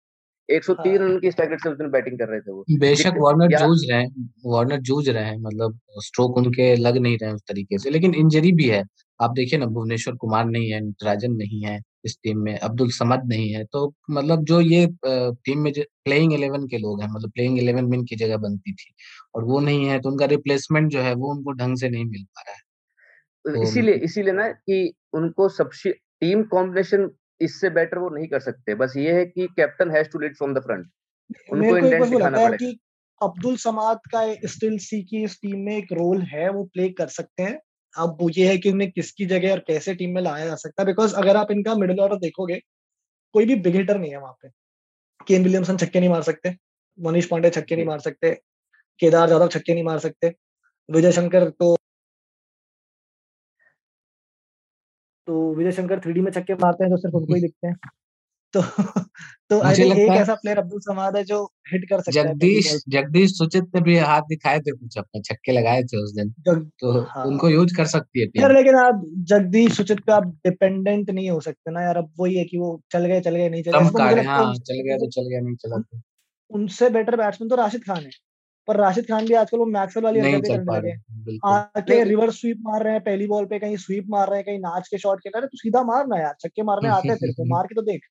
103 हाँ। रन की स्ट्राइक रेट से उस दिन बैटिंग कर रहे थे वो। बेशक वार्नर जूझ रहे हैं वार्नर जूझ रहे हैं मतलब स्ट्रोक उनके लग नहीं रहे उस तरीके से लेकिन इंजरी भी है। आप देखिए ना भुवनेश्वर कुमार नहीं है नटराजन नहीं है इस टीम में अब्दुल समद नहीं है तो मतलब जो ये टीम में प्लेइंग इलेवन के लोग हैं मतलब प्लेइंग इलेवन में इनकी जगह बनती थी और वो नहीं है तो उनका रिप्लेसमेंट जो है वो उनको ढंग से नहीं मिल पा रहा है। तो इसीलिए इसीलिए ना कि उनको सबसे टीम कॉम्बिनेशन इससे बेटर वो नहीं कर सकते। बस ये है कि captain has to lead from the front उनको इंडेंट दिखाना पड़ेगा। अब्दुल समाद का स्टिल सी की इस टीम में एक रोल है वो प्ले कर सकते हैं। अब वो ये है कि उन्हें किसकी जगह और कैसे टीम में लाया जा सकता है। बिकॉज़ अगर आप इनका मिडिल ऑर्डर देखोगे कोई भी बिग हिटर नहीं है वहाँ पे। केन विलियमसन छक्के नहीं मार सकते मनीष पांडे छक्के नहीं मार सकते केदार जाधव छक्के नहीं मार सकते विजय शंकर तो तो विजय शंकर थ्री में छक्के मारते हैं तो सिर्फ़ उनको ही दिखते हैं। तो तो थिंक एक ऐसा प्लेयर अब्दुल समाद है जो हिट कर सकता है जगदीश जगदीश सुचित ने भी हाथ दिखाए थे कुछ अपने छक्के लगाए थे उस दिन। तो हाँ। उनको यूज़ कर सकती है यार लेकिन आप जगदीश सुचित पे आप डिपेंडेंट नहीं हो सकते ना यार। अब वही है कि वो चल गए चल गए नहीं चल। गए हाँ, चल गया तो चल गया नहीं चला तो उनसे बेटर बैट्समैन तो राशिद खान है। पर राशिद खान भी आजकल वो मैक्सवेल वाली हरकतें करने लगे आके रिवर्स स्वीप मार रहे हैं पहली बॉल पे कहीं स्वीप मार रहे हैं कहीं नाच के शॉट के करे तो सीधा मारना यार छक्के मारने आते हैं तेरे को मार के तो देख।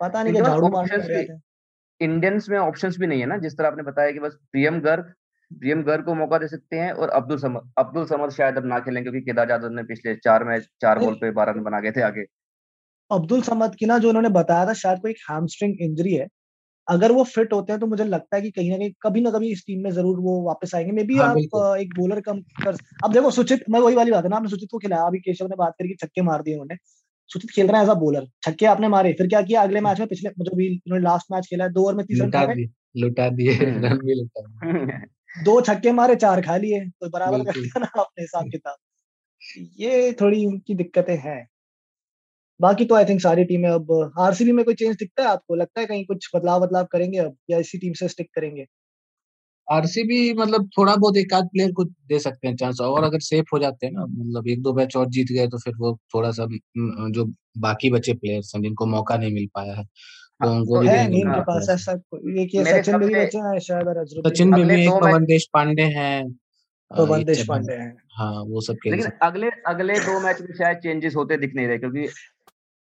पता नहीं क्या झाड़ू मारने इंडियंस में ऑप्शंस भी नहीं है ना जिस तरह आपने बताया कि बस प्रियम गर्ग प्रियम गर्ग को मौका दे सकते हैं और अब्दुल समद अब्दुल समद शायद अब ना खेलें क्योंकि केदार जाधव ने पिछले चार मैच चार बॉल पे बारह रन बना गए थे आगे। अब्दुल समद की ना जो उन्होंने बताया था शायद कोई हैमस्ट्रिंग इंजरी है अगर वो फिट होते हैं तो मुझे लगता है कि कहीं ना कहीं कभी ना कभी इस टीम में ज़रूर वो वापस आएँगे। मे बी हाँ, आप एक बॉलर कम कर अब देखो सुचित मैं वही वाली बात है ना आपने सुचित को खिलाया अभी केशव ने बात करी छक्के मार दिए उन्होंने। सुचित खेल रहा है एज अ बॉलर छक्के आपने मारे फिर क्या किया अगले मैच में? पिछले जो भी उन्होंने लास्ट मैच खेला है दो ओवर में तीस रन लुटा दिए। रन भी लुटा दो छक्के मारे चार खा लिए तो बराबर कर दिया ना अपने हिसाब किताब। ये थोड़ी उनकी दिक्कतें हैं। बाकी तो आई थिंक सारी टीमें अब आरसीबी में कोई चेंज दिखता है आपको? लगता है कहीं कुछ बदलाव बदलाव करेंगे अब? या इसी टीम से स्टिक करेंगे? आरसीबी मतलब थोड़ा बहुत एक आध प्लेयर को दे सकते हैं चांस और अगर सेफ़ हो जाते हैं ना मतलब एक दो मैच और जीत गए तो फिर वो थोड़ा सा जो बाकी बचे प्लेयर्स हैं जिनको मौका नहीं मिल पाया है तो हाँ, उनको तो भी है नहीं उनके पास ऐसा एक ये सचिन भी बचे हैं शायद और सचिन भी एक पवन देश पांडे हैं पवन देश पांडे हैं। हाँ वो सब लेकिन अगले अगले दो मैच में शायद चेंजेस होते दिख नहीं रहे क्योंकि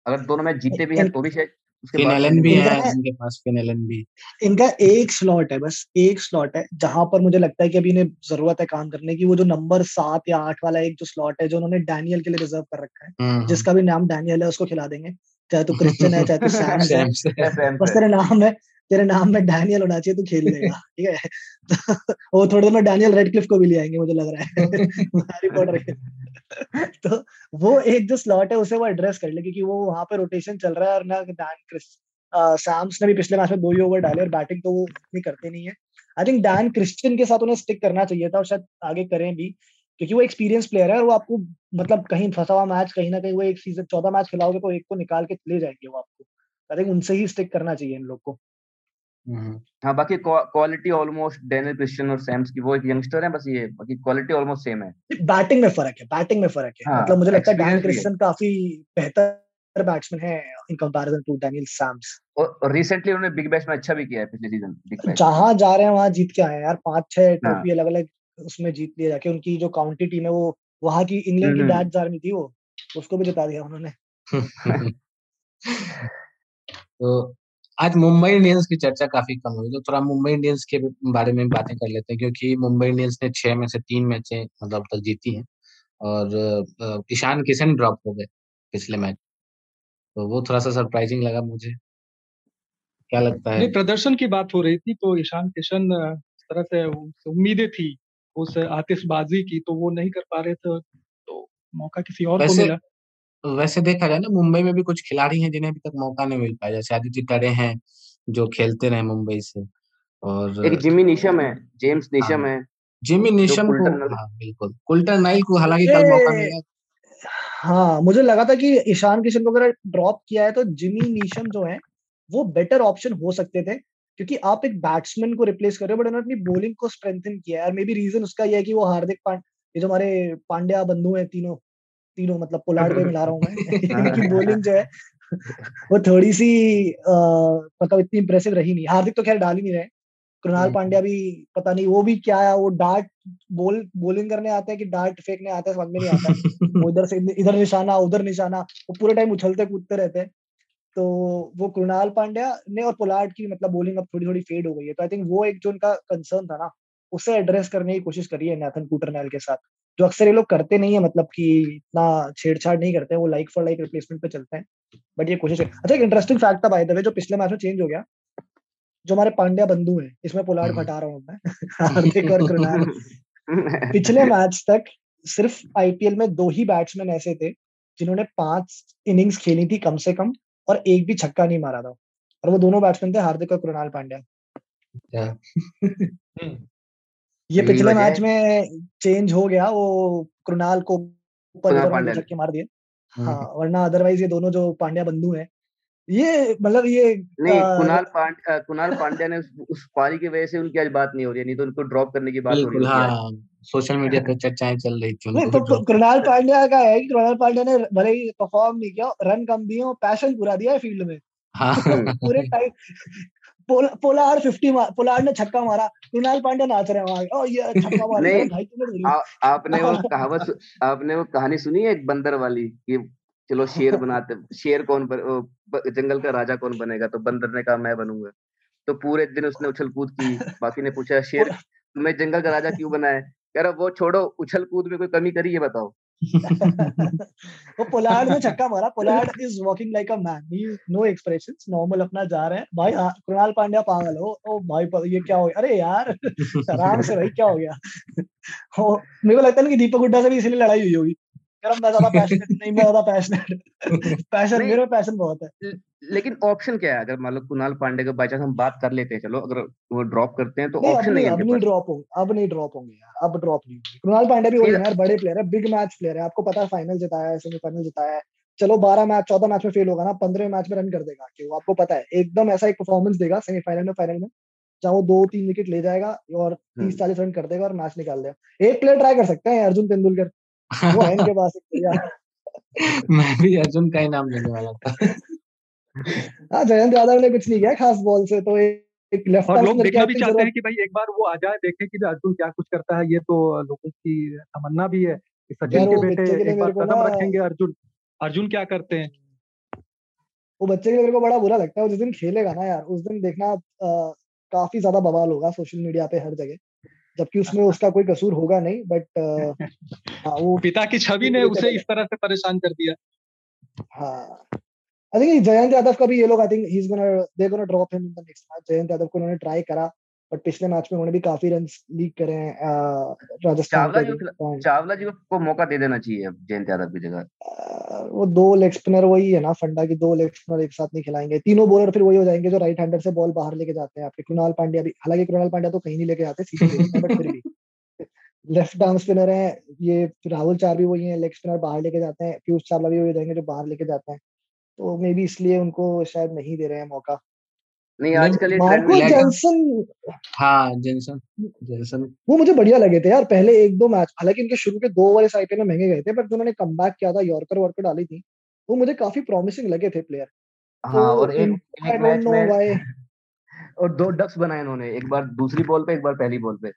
अगर दोनों मैच जीते भी हैं तो भी शायद फिनेलन भी है इनके पास फिनेलन भी। इनका एक स्लॉट है बस एक स्लॉट है जहाँ पर मुझे लगता है कि अभी इन्हें ज़रूरत है काम करने की वो जो नंबर सात या आठ वाला एक जो स्लॉट है जो उन्होंने डैनियल के लिए रिज़र्व कर रखा है हम्म, हम्म। जिसका भी नाम डैनियल है उसको खिला देंगे चाहे तो क्रिश्चियन है चाहे तो सैम है। बस तेरे नाम है। तेरे नाम में डैनियल होना चाहिए, तू खेल लेगा, ठीक है? तो वो थोड़ी देर में डैनियल रेडक्लिफ को भी ले आएँगे, मुझे लग रहा है। पॉटर तो वो एक जो स्लॉट है, उसे वो एड्रेस कर ले, क्योंकि वो वहाँ पे रोटेशन चल रहा है और ना डैन क्रिस सैम्स ने भी पिछले मैच में दो ही ओवर डाले और बैटिंग तो वो इतनी करते नहीं है। आई थिंक डैन क्रिश्चियन के साथ उन्हें स्टिक करना चाहिए था और शायद आगे करें भी, क्योंकि वो एक्सपीरियंस प्लेयर है और वो आपको मतलब कहीं फंसा हुआ मैच कहीं ना कहीं वो एक सीज़न चौदह मैच खिलाओगे तो एक को निकाल के ले जाएँगे वो आपको। आई थिंक उनसे ही स्टिक करना चाहिए इन लोग को। हाँ बाकी क्वालिटी ऑलमोस्ट डेनियल क्रिश्चियन और सैम्स की वो एक यंगस्टर है बस ये बाकी क्वालिटी ऑलमोस्ट सेम है। बैटिंग में फ़र्क है बैटिंग में फ़र्क है। हाँ, मतलब मुझे लगता है डैनियल क्रिश्चियन काफ़ी बेहतर बैट्समैन है in comparison to Daniel Sams और रिसेंटली उन्होंने बिग बैश में अच्छा भी किया है पिछले सीज़न जहाँ जा रहे हैं वहाँ जीत के आए हैं यार पाँच छह ट्रॉफी अलग अलग उसमें जीत लिए जाके उनकी जो काउंटी टीम है वो वहाँ की इंग्लैंड की डैड आर्मी थी वो उसको भी जिता दिया उन्होंने। तो आज मुंबई इंडियंस की चर्चा काफ़ी कम हुई तो थोड़ा मुंबई इंडियंस के बारे में बातें कर लेते हैं क्योंकि मुंबई इंडियंस ने छह में से तीन मैचें मतलब तक जीती हैं और ईशान किशन ड्रॉप हो गए पिछले मैच तो वो थोड़ा सा सरप्राइजिंग लगा मुझे। क्या लगता है? प्रदर्शन की बात हो रही थी तो ईशान किशन इस तरह से उम्मीदें थी उस आतिशबाजी की तो वो नहीं कर पा रहे थे तो मौका किसी और को मिला। वैसे देखा जाए ना मुंबई में भी कुछ खिलाड़ी हैं जिन्हें अभी तक मौका नहीं मिल पाया। जैसे आदित्य टरे हैं जो खेलते रहे मुंबई से और एक जिमी निशम है जेम्स निशम हाँ, है जिमी निशम को हाँ, बिल्कुल। कुल्टर नाइल को हालाँकि कल मौका मिला। हाँ मुझे लगा था कि ईशान किशन को अगर ड्रॉप किया है तो जिमी निशम जो है वो बेटर ऑप्शन हो सकते थे क्योंकि आप एक बैट्समैन को रिप्लेस कर रहे हो बट उन्होंने अपनी बॉलिंग को स्ट्रेंथन किया है। और मे बी रीजन उसका यह है कि वो हार्दिक पांड्या ये जो हमारे पांड्या बंधु हैं तीनों तीनों मतलब पोलार्ड पे मिला रहा हूँ मैं। इनकी बॉलिंग जो है वो थोड़ी सी आ, मतलब इतनी इंप्रेसिव रही नहीं। हार्दिक तो खैर डाल ही नहीं रहे। कृणाल हम्म। पांड्या भी पता नहीं वो भी क्या है वो डार्ट बोल बॉलिंग करने आते हैं कि डार्ट फेंकने आते हैं समझ में नहीं आता। वो इधर से इधर निशाना उधर निशाना वो पूरे टाइम उछलते कूदते रहते हैं। तो वो कृणाल पांड्या ने और पोलार्ड की मतलब बॉलिंग अब थोड़ी थोड़ी फेड हो गई है। तो आई थिंक वो एक जो उनका कंसर्न था ना उसे एड्रेस करने की कोशिश करी है नेथन कूटरनैल के साथ। जो अक्सर ये लोग करते नहीं है मतलब कि इतना छेड़छाड़ नहीं करते वो लाइक फॉर लाइक रिप्लेसमेंट पे चलते हैं बट ये कोशिश है अच्छा एक इंटरेस्टिंग फैक्ट था बाय द वे जो पिछले मैच में चेंज हो गया जो हमारे पांड्या बंधु हैं इसमें पोलार्ड हम्म। हटा रहा हूँ मैं हार्दिक और कृणाल पिछले मैच तक सिर्फ़ आईपीएल में दो ही बैट्समैन ऐसे थे जिन्होंने पाँच इनिंग्स खेली थी कम से कम और एक भी छक्का नहीं मारा था और वो दोनों बैट्समैन थे हार्दिक और कृणाल पांड्या? हम्म, ये पिछले मैच में चेंज हो गया वो कृणाल को ऊपर। छक्के मार दिए। हम्म। हाँ वरना अदरवाइज़ ये दोनों जो पांड्या बंधु हैं ये मतलब ये नहीं कुणाल पांड्या कुणाल पांड्या ने उस, पारी की वजह से उनकी आज बात नहीं हो रही है नहीं तो उनको ड्रॉप करने की बात हो रही है हाँ सोशल मीडिया पे चर्चाएँ चल रही थी नहीं तो कृणाल पांड्या का है कि कृणाल पांड्या ने भले ही परफॉर्म नहीं किया रन कम दिए और पैशन पूरा दिया है फ़ील्ड में। हाँ। पूरे टाइम पोल, पोलार्ड 50 मार पोलार्ड ने छक्का मारा कृणाल पांड्या नाच रहे वहाँ। ओ ये छक्का मार नहीं, भाई तुमने आ, आपने वो कहावत आपने वो कहानी सुनी है एक बंदर वाली कि चलो शेर बनाते शेर कौन बन, जंगल का राजा कौन बनेगा तो बंदर ने कहा मैं बनूँगा। तो पूरे दिन उसने उछल कूद की बाकी ने पूछा शेर तुम्हें जंगल का राजा क्यों बनाया कह रहा वो छोड़ो उछल कूद में कोई कमी करी है बताओ। वो पोलार्ड ने छक्का मारा। Pollard is walking like a man he no expressions normal अपना जा रहे हैं। भाई हाँ, कृणाल पांड्या पागल हो। ओ भाई ये क्या हो गया? अरे यार आराम से भाई क्या हो गया? ओ, मेरे को लगता है ना कि दीपक गुड्डा से भी इसीलिए लड़ाई हुई होगी। मैं ज़्यादा पैशनेट नहीं मैं ज़्यादा पैशनेट पैशन मेरे पैशन बहुत है। लेकिन ऑप्शन क्या है? अगर मान लो कुणाल पांडे का बाई हम बात कर लेते हैं चलो अगर वो ड्रॉप करते हैं तो ऑप्शन नहीं नहीं है अब नहीं ड्रॉप होंगे अब नहीं ड्रॉप होंगे यार अब ड्रॉप नहीं होंगे। कृणाल पांड्या भी है ना यार बड़े प्लेयर है बिग मैच प्लेयर है आपको पता है फाइनल जिताया है सेमीफाइनल जिताया है। चलो बारह मैच चौदह मैच में फेल होगा ना पंद्रह मैच में रन कर देगा क्यों आपको पता है एकदम ऐसा एक परफॉर्मेंस देगा सेमीफाइनल में फाइनल में जहाँ वो दो तीन विकेट ले जाएगा और हम्म। तीस चालीस रन कर देगा और मैच निकाल देगा। एक प्लेयर ट्राई कर सकते हैं अर्जुन तेंदुलकर। वो है इनके पास मैं भी अर्जुन का ही नाम लेने वाला था। हाँ जयंत यादव ने कुछ नहीं किया खास बॉल से तो एक, लेफ़्ट और लोग देखना भी चाहते हैं कि भाई एक बार वो आ जाए देखें कि अर्जुन क्या कुछ करता है ये तो लोगों की तमन्ना भी है कि सचिन के बेटे एक बार कदम रखेंगे अर्जुन। अर्जुन क्या करते हैं? वो बच्चे के लिए मेरे को बड़ा बुरा लगता है वो जिस दिन खेलेगा ना यार उस दिन देखना अ, काफ़ी ज़्यादा बवाल होगा सोशल मीडिया पे हर जगह जबकि उसमें उसका कोई कसूर होगा नहीं बट हाँ वो पिता की छवि ने उसे इस तरह से परेशान कर दिया। हाँ। आई थिंक जयंत यादव का भी ये लोग I think he is gonna they gonna drop him in the next match Jayant Yadav को उन्होंने ट्राई करा बट पिछले मैच में उन्होंने भी काफ़ी रन लीक करे हैं राजस्थान चावला जी को चावला जी को मौका दे देना चाहिए अब जयंत यादव की जगह। वो दो लेग स्पिनर वही है ना फंडा की दो लेग स्पिनर एक साथ नहीं खिलाएँगे। तीनों बॉलर फिर वही हो जाएँगे जो राइट हैंडर से बॉल बाहर लेके जाते हैं। आपके कृणाल पांड्या भी हालाँकि कृणाल पांड्या तो कहीं नहीं लेके जाते सीधे बट फिर भी। लेफ़्ट आर्म स्पिनर है ये राहुल चार भी वही है लेग स्पिनर बाहर लेके जाते हैं पीयूष चावला भी वही हो जाएँगे जो बाहर लेके जाते हैं। तो मे बी इसलिए उनको शायद नहीं दे रहे हैं मौका। नहीं आजकल मार्को जेंसन हाँ। जेंसन जेंसन वो मुझे बढ़िया लगे थे यार पहले एक दो मैच हालाँकि इनके शुरू के दो ओवर इस आईपीएल में महँगे गए थे बट उन्होंने कम किया था यॉर्कर वर्कर डाली थी। वो मुझे काफ़ी प्रॉमिसिंग लगे थे प्लेयर हाँ और एक एक मैच में और दो डक्स बनाए उन्होंने एक बार दूसरी बॉल पे एक बार पहली बॉल पे।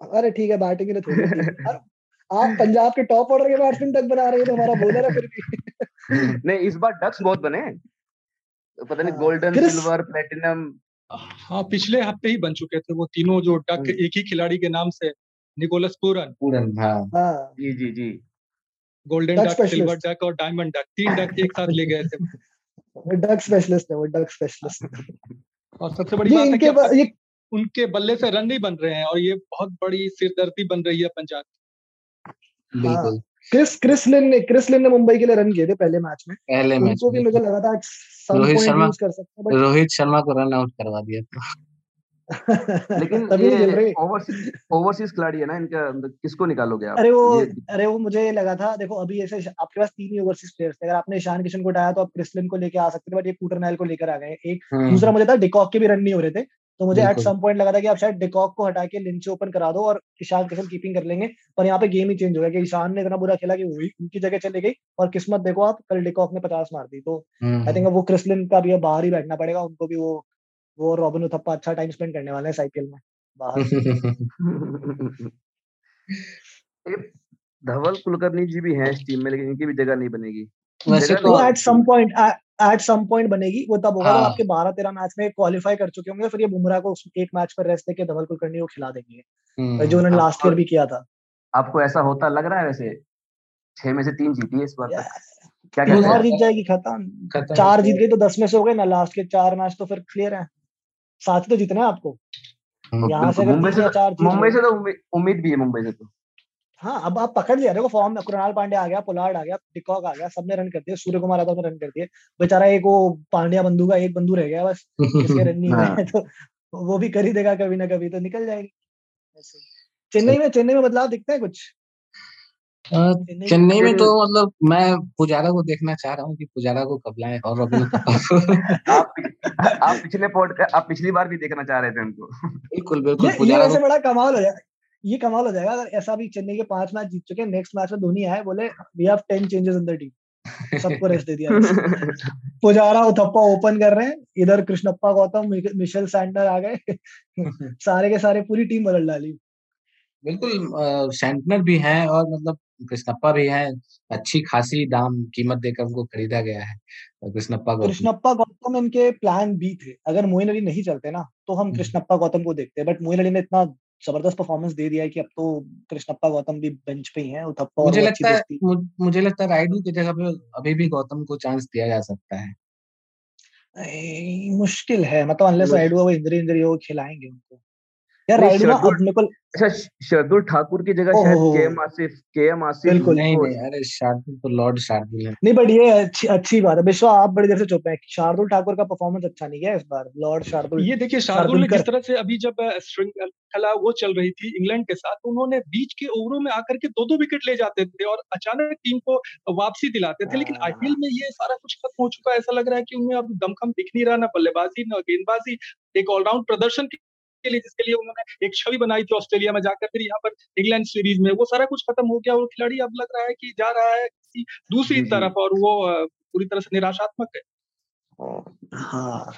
अरे ठीक है बैटिंग के लिए थोड़ी आप पंजाब के टॉप ऑर्डर के बैट्समैन तक बना रहे हो तो हमारा बॉलर है फिर भी। नहीं इस बार डक्स बहुत बने तो पता नहीं गोल्डन सिल्वर प्लेटिनम हाँ पिछले हफ़्ते ही बन चुके थे वो तीनों जो डक हम्म। एक ही खिलाड़ी के नाम से निकोलस पूरन पूरन हाँ। हाँ। जी जी जी। गोल्डन डक सिल्वर डक और डायमंड डक तीन डक एक साथ ले गए थे। वो डक स्पेशलिस्ट है वो डक स्पेशलिस्ट और सबसे बड़ी बात है कि उनके बल्ले से रन नहीं बन रहे हैं और ये बहुत बड़ी सिरदर्दी बन रही है पंजाब की। बिल्कुल। क्रिस क्रिस लिन ने क्रिस लिन ने मुंबई के लिए रन किए थे पहले मैच में। पहले मैच उनको भी मुझे लगा था रोहित शर्मा- कर सकते हैं रोहित शर्मा को रन आउट करवा दिया था लेकिन तभी ये ओवरसीज ओवरसीज खिलाड़ी है ना इनका मतलब किसको निकालोगे आप? अरे वो अरे वो मुझे लगा था देखो अभी ऐसे आपके पास तीन ही ओवरसीज प्लेयर्स थे अगर आपने ईशान किशन को उठाया तो आप क्रिस्लिन को लेके आ सकते थे बट ये कूटरनैल को लेकर आ गए एक हम्म, दूसरा मुझे था डिकॉक के भी रन नहीं हो रहे थे तो मुझे एट सम पॉइंट लगा था कि आप शायद डिकॉक को हटा के लिंच ओपन करा दो और ईशान किशन कीपिंग कर लेंगे पर यहाँ पे गेम ही चेंज हो गया कि ईशान ने इतना बुरा खेला कि वही उनकी जगह चले गई और किस्मत देखो आप कल डिकॉक ने पचास मार दी तो हम्म, आई थिंक वो क्रिस्लिन का भी बाहर ही बैठना पड़ेगा उनको भी वो वो रॉबिन उथप्पा अच्छा टाइम स्पेंड करने वाले हैं आईपीएल में बाहर। धवल कुलकर्णी जी भी हैं इस टीम में लेकिन इनकी भी जगह नहीं बनेगी। वैसे तो at some point at some point बनेगी वो तब होगा हाँ। आपके बारह तेरह मैच में क्वालिफाई कर चुके होंगे फिर ये बुमराह को एक मैच पर रेस्ट देके धवल कुलकर्णी को खिला देंगे। हम्म, जो उन्होंने लास्ट ईयर भी किया था। आपको ऐसा होता लग रहा है वैसे? छह में से तीन जीती है इस बार क्या हैं? जीत जाएगी खत्म चार जीत गई तो दस में से हो गए ना लास्ट के चार मैच तो फिर क्लियर है। साथ ही तो जीतना है आपको। यहाँ से मुंबई से तो मुंबई से तो उम्मीद भी है मुंबई से तो। हाँ अब आप पकड़ लिया। देखो फॉर्म में कृणाल पांड्या आ गया पोलार्ड आ गया टिकॉक आ गया सबने रन कर दिए सूर्य कुमार यादव ने रन कर दिए। बेचारा एक वो पांड्या बंधु का एक बंधु रह गया बस जिसके रन नहीं हाँ। हुए तो वो भी कर ही देगा कभी ना कभी तो निकल जाएगी। चेन्नई में चेन्नई में बदलाव दिखते हैं कुछ? चेन्नई में तो मतलब मैं पुजारा को देखना चाह रहा हूँ कि पुजारा को कब लाए और रविंद्र आप आप पिछले पॉडकास्ट आप पिछली बार भी देखना चाह रहे थे उनको बिल्कुल बिल्कुल पुजारा को बड़ा कमाल हो जाएगा ये कमाल हो जाएगा अगर ऐसा भी चेन्नई के पाँच मैच जीत चुके हैं नेक्स्ट मैच में धोनी आए बोले we have ten changes in the team सबको रेस्ट दे दिया पुजारा उथप्पा ओपन कर रहे हैं इधर कृष्णप्पा गौतम मिशेल सैंडर आ गए। सारे के सारे पूरी टीम बदल डाली। बिल्कुल सेंटनर भी हैं और मतलब कृष्णप्पा भी हैं अच्छी खासी दाम कीमत देकर उनको खरीदा गया है कृष्णप्पा को कृष्णप्पा गौतम इनके प्लान बी थे। अगर मोइन अली नहीं चलते ना तो हम हम्म। कृष्णप्पा गौतम को देखते बट मोइन अली ने इतना ज़बरदस्त परफॉर्मेंस दे दिया है कि अब तो कृष्णप्पा गौतम भी बेंच पे ही हैं उथप्पा मुझे लगता है मुझे लगता है राइडू की जगह पे अभी भी गौतम को चांस दिया जा सकता है। मुश्किल है मतलब अनलेस। राइडू वो इंद्र इंजरी इंजरी हो खिलाएँगे उनको। यार राइडू ना शार्दुल- अब मेरे को अच्छा शरदुल ठाकुर की जगह शायद के एम आसिफ के एम आसिफ बिल्कुल। नहीं नहीं अरे शार्दुल तो लॉर्ड शार्दुल है। नहीं बट ये अच्छी अच्छी बात है। विश्वा आप बड़ी देर से चुप हैं। शार्दुल ठाकुर का परफॉर्मेंस अच्छा नहीं गया इस बार। लॉर्ड शार्दुल ये देखिए शार्दुल ने। जिस तरह से अभी जब श्रृंखला वो चल रही थी इंग्लैंड के साथ तो उन्होंने बीच के ओवरों में आकर के दो दो विकेट ले जाते थे और अचानक टीम को वापसी दिलाते थे। लेकिन हाँ। आईपीएल में ये सारा कुछ खत्म हो चुका है। ऐसा लग रहा है कि उनमें अब दमखम दिख नहीं रहा ना बल्लेबाजी ना गेंदबाजी। एक ऑलराउंड प्रदर्शन के लिए जिसके लिए उन्होंने एक छवि बनाई थी ऑस्ट्रेलिया में जाकर फिर यहाँ पर इंग्लैंड सीरीज़ में। वो सारा कुछ खत्म हो गया और खिलाड़ी अब लग रहा है कि जा रहा है किसी दूसरी। तरफ़ और वो पूरी तरह से निराशात्मक है। हाँ।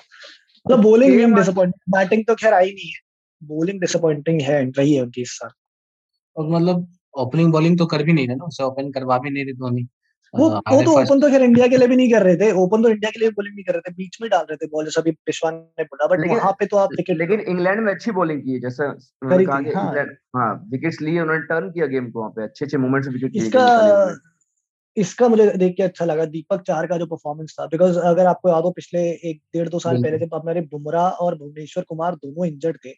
मतलब बॉलिंग एम डिसअपॉइंटिंग बैटिंग तो खैर आई नहीं है। बॉलिंग डिसअपॉइंटिंग है रही है उनकी इस साल। और मतलब ओपनिंग बॉलिंग तो कर भी नहीं रहे ना उसे ओपन करवा भी नहीं रहे धोनी। वो अ, वो तो ओपन तो खैर इंडिया के लिए भी नहीं कर रहे थे ओपन तो इंडिया के लिए बॉलिंग नहीं कर रहे थे बीच में डाल रहे थे बॉल जैसा अभी पिशवान ने बोला बट वहाँ पे तो आप विकेट लेकिन इंग्लैंड में अच्छी बॉलिंग की है जैसा कि हाँ। हाँ विकेट्स लिए उन्होंने टर्न किया गेम को वहाँ पे अच्छे अच्छे मोमेंट्स विकेट इसका। इसका मुझे देख के अच्छा लगा दीपक चार का जो परफॉर्मेंस था बिकॉज़ अगर आपको याद हो पिछले एक डेढ़ दो साल पहले जब हमारे बुमराह और भुवनेश्वर कुमार दोनों इंजर्ड थे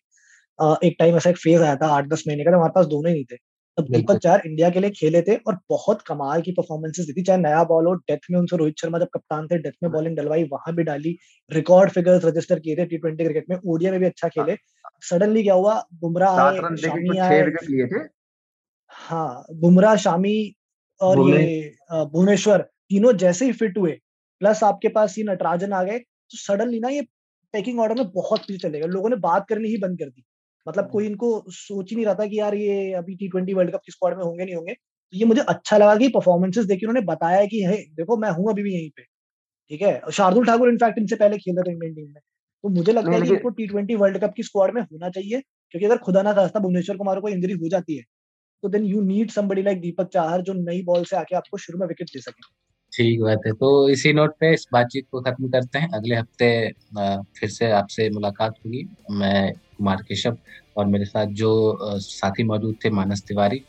एक टाइम ऐसा एक फ़ेज़ आया था आठ दस महीने का तो हमारे पास दोनों ही नहीं थे। दीपक चार इंडिया के लिए खेले थे और बहुत कमाल की परफॉर्मेंसेस दी थी। चाहे नया बॉल हो डेथ में उनसे रोहित शर्मा जब कप्तान थे डेथ में बॉलिंग डलवाई वहाँ भी डाली रिकॉर्ड फिगर्स रजिस्टर किए थे टी ट्वेंटी क्रिकेट में। ओडिया में भी अच्छा खेले। सडनली क्या हुआ? बुमराह आए शामी आए। हाँ बुमराह शामी और ये भुवनेश्वर तीनों जैसे ही फिट हुए प्लस आपके पास ये नटराजन आ गए तो सडनली ना ये पैकिंग ऑर्डर में बहुत पीछे चले गए। लोगों ने बात करनी ही बंद कर दी। मतलब कोई इनको सोच ही नहीं रहा था कि यार ये अभी टी ट्वेंटी वर्ल्ड कप की स्क्वाड में होंगे नहीं होंगे। तो ये मुझे अच्छा लगा कि परफॉर्मेंसेस देखिए उन्होंने बताया कि हे देखो मैं हूँ अभी भी यहीं पे। ठीक है? और शार्दुल ठाकुर इनफैक्ट इनसे पहले खेल रहे थे इंडियन टीम में। तो मुझे लगता है कि इनको टी ट्वेंटी वर्ल्ड कप की स्क्वाड में होना चाहिए क्योंकि अगर खुदा ना खास्ता भुवनेश्वर कुमार को इंजरी हो जाती है तो then you need somebody like Deepak Chahar जो नई बॉल से आके आपको शुरू में विकेट दे सके। ठीक बात है। तो इसी नोट पे इस बातचीत को खत्म करते हैं। अगले हफ़्ते फिर से आपसे मुलाकात होगी। मैं कुमार केशव और मेरे साथ जो साथी मौजूद थे, मानस तिवारी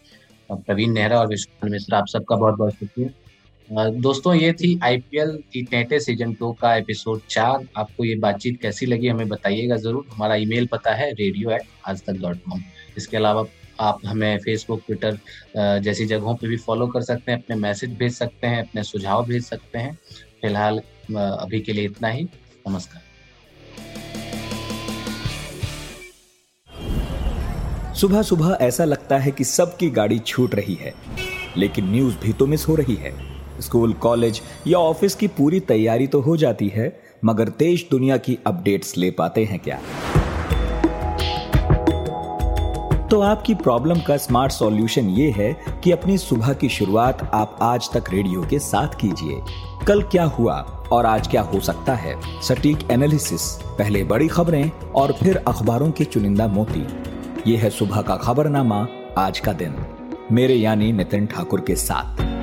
प्रवीण नेहरा और विश्वान मिश्रा, आप सबका बहुत बहुत शुक्रिया दोस्तों, ये थी IPL T twenty season two का एपिसोड चार। आपको ये बातचीत कैसी लगी हमें बताइएगा ज़रूर। हमारा ईमेल पता है रेडियो एट आज तक डॉट कॉम इसके अलावा आप हमें फेसबुक ट्विटर जैसी जगहों पे भी फॉलो कर सकते हैं, अपने मैसेज भेज सकते हैं, अपने सुझाव भेज सकते हैं। फ़िलहाल अभी के लिए इतना ही। नमस्कार। सुबह सुबह ऐसा लगता है कि सबकी गाड़ी छूट रही है, लेकिन न्यूज़ भी तो मिस हो रही है। स्कूल कॉलेज या ऑफ़िस की पूरी तैयारी तो हो जाती है, मगर देश दुनिया की अपडेट्स ले पाते हैं क्या? तो आपकी प्रॉब्लम का स्मार्ट सॉल्यूशन ये है कि अपनी सुबह की शुरुआत आप आज तक रेडियो के साथ कीजिए। कल क्या हुआ और आज क्या हो सकता है? सटीक एनालिसिस पहले बड़ी खबरें और फिर अखबारों के चुनिंदा मोती। ये है सुबह का खबरनामा आज का दिन। मेरे यानी नितिन ठाकुर के साथ।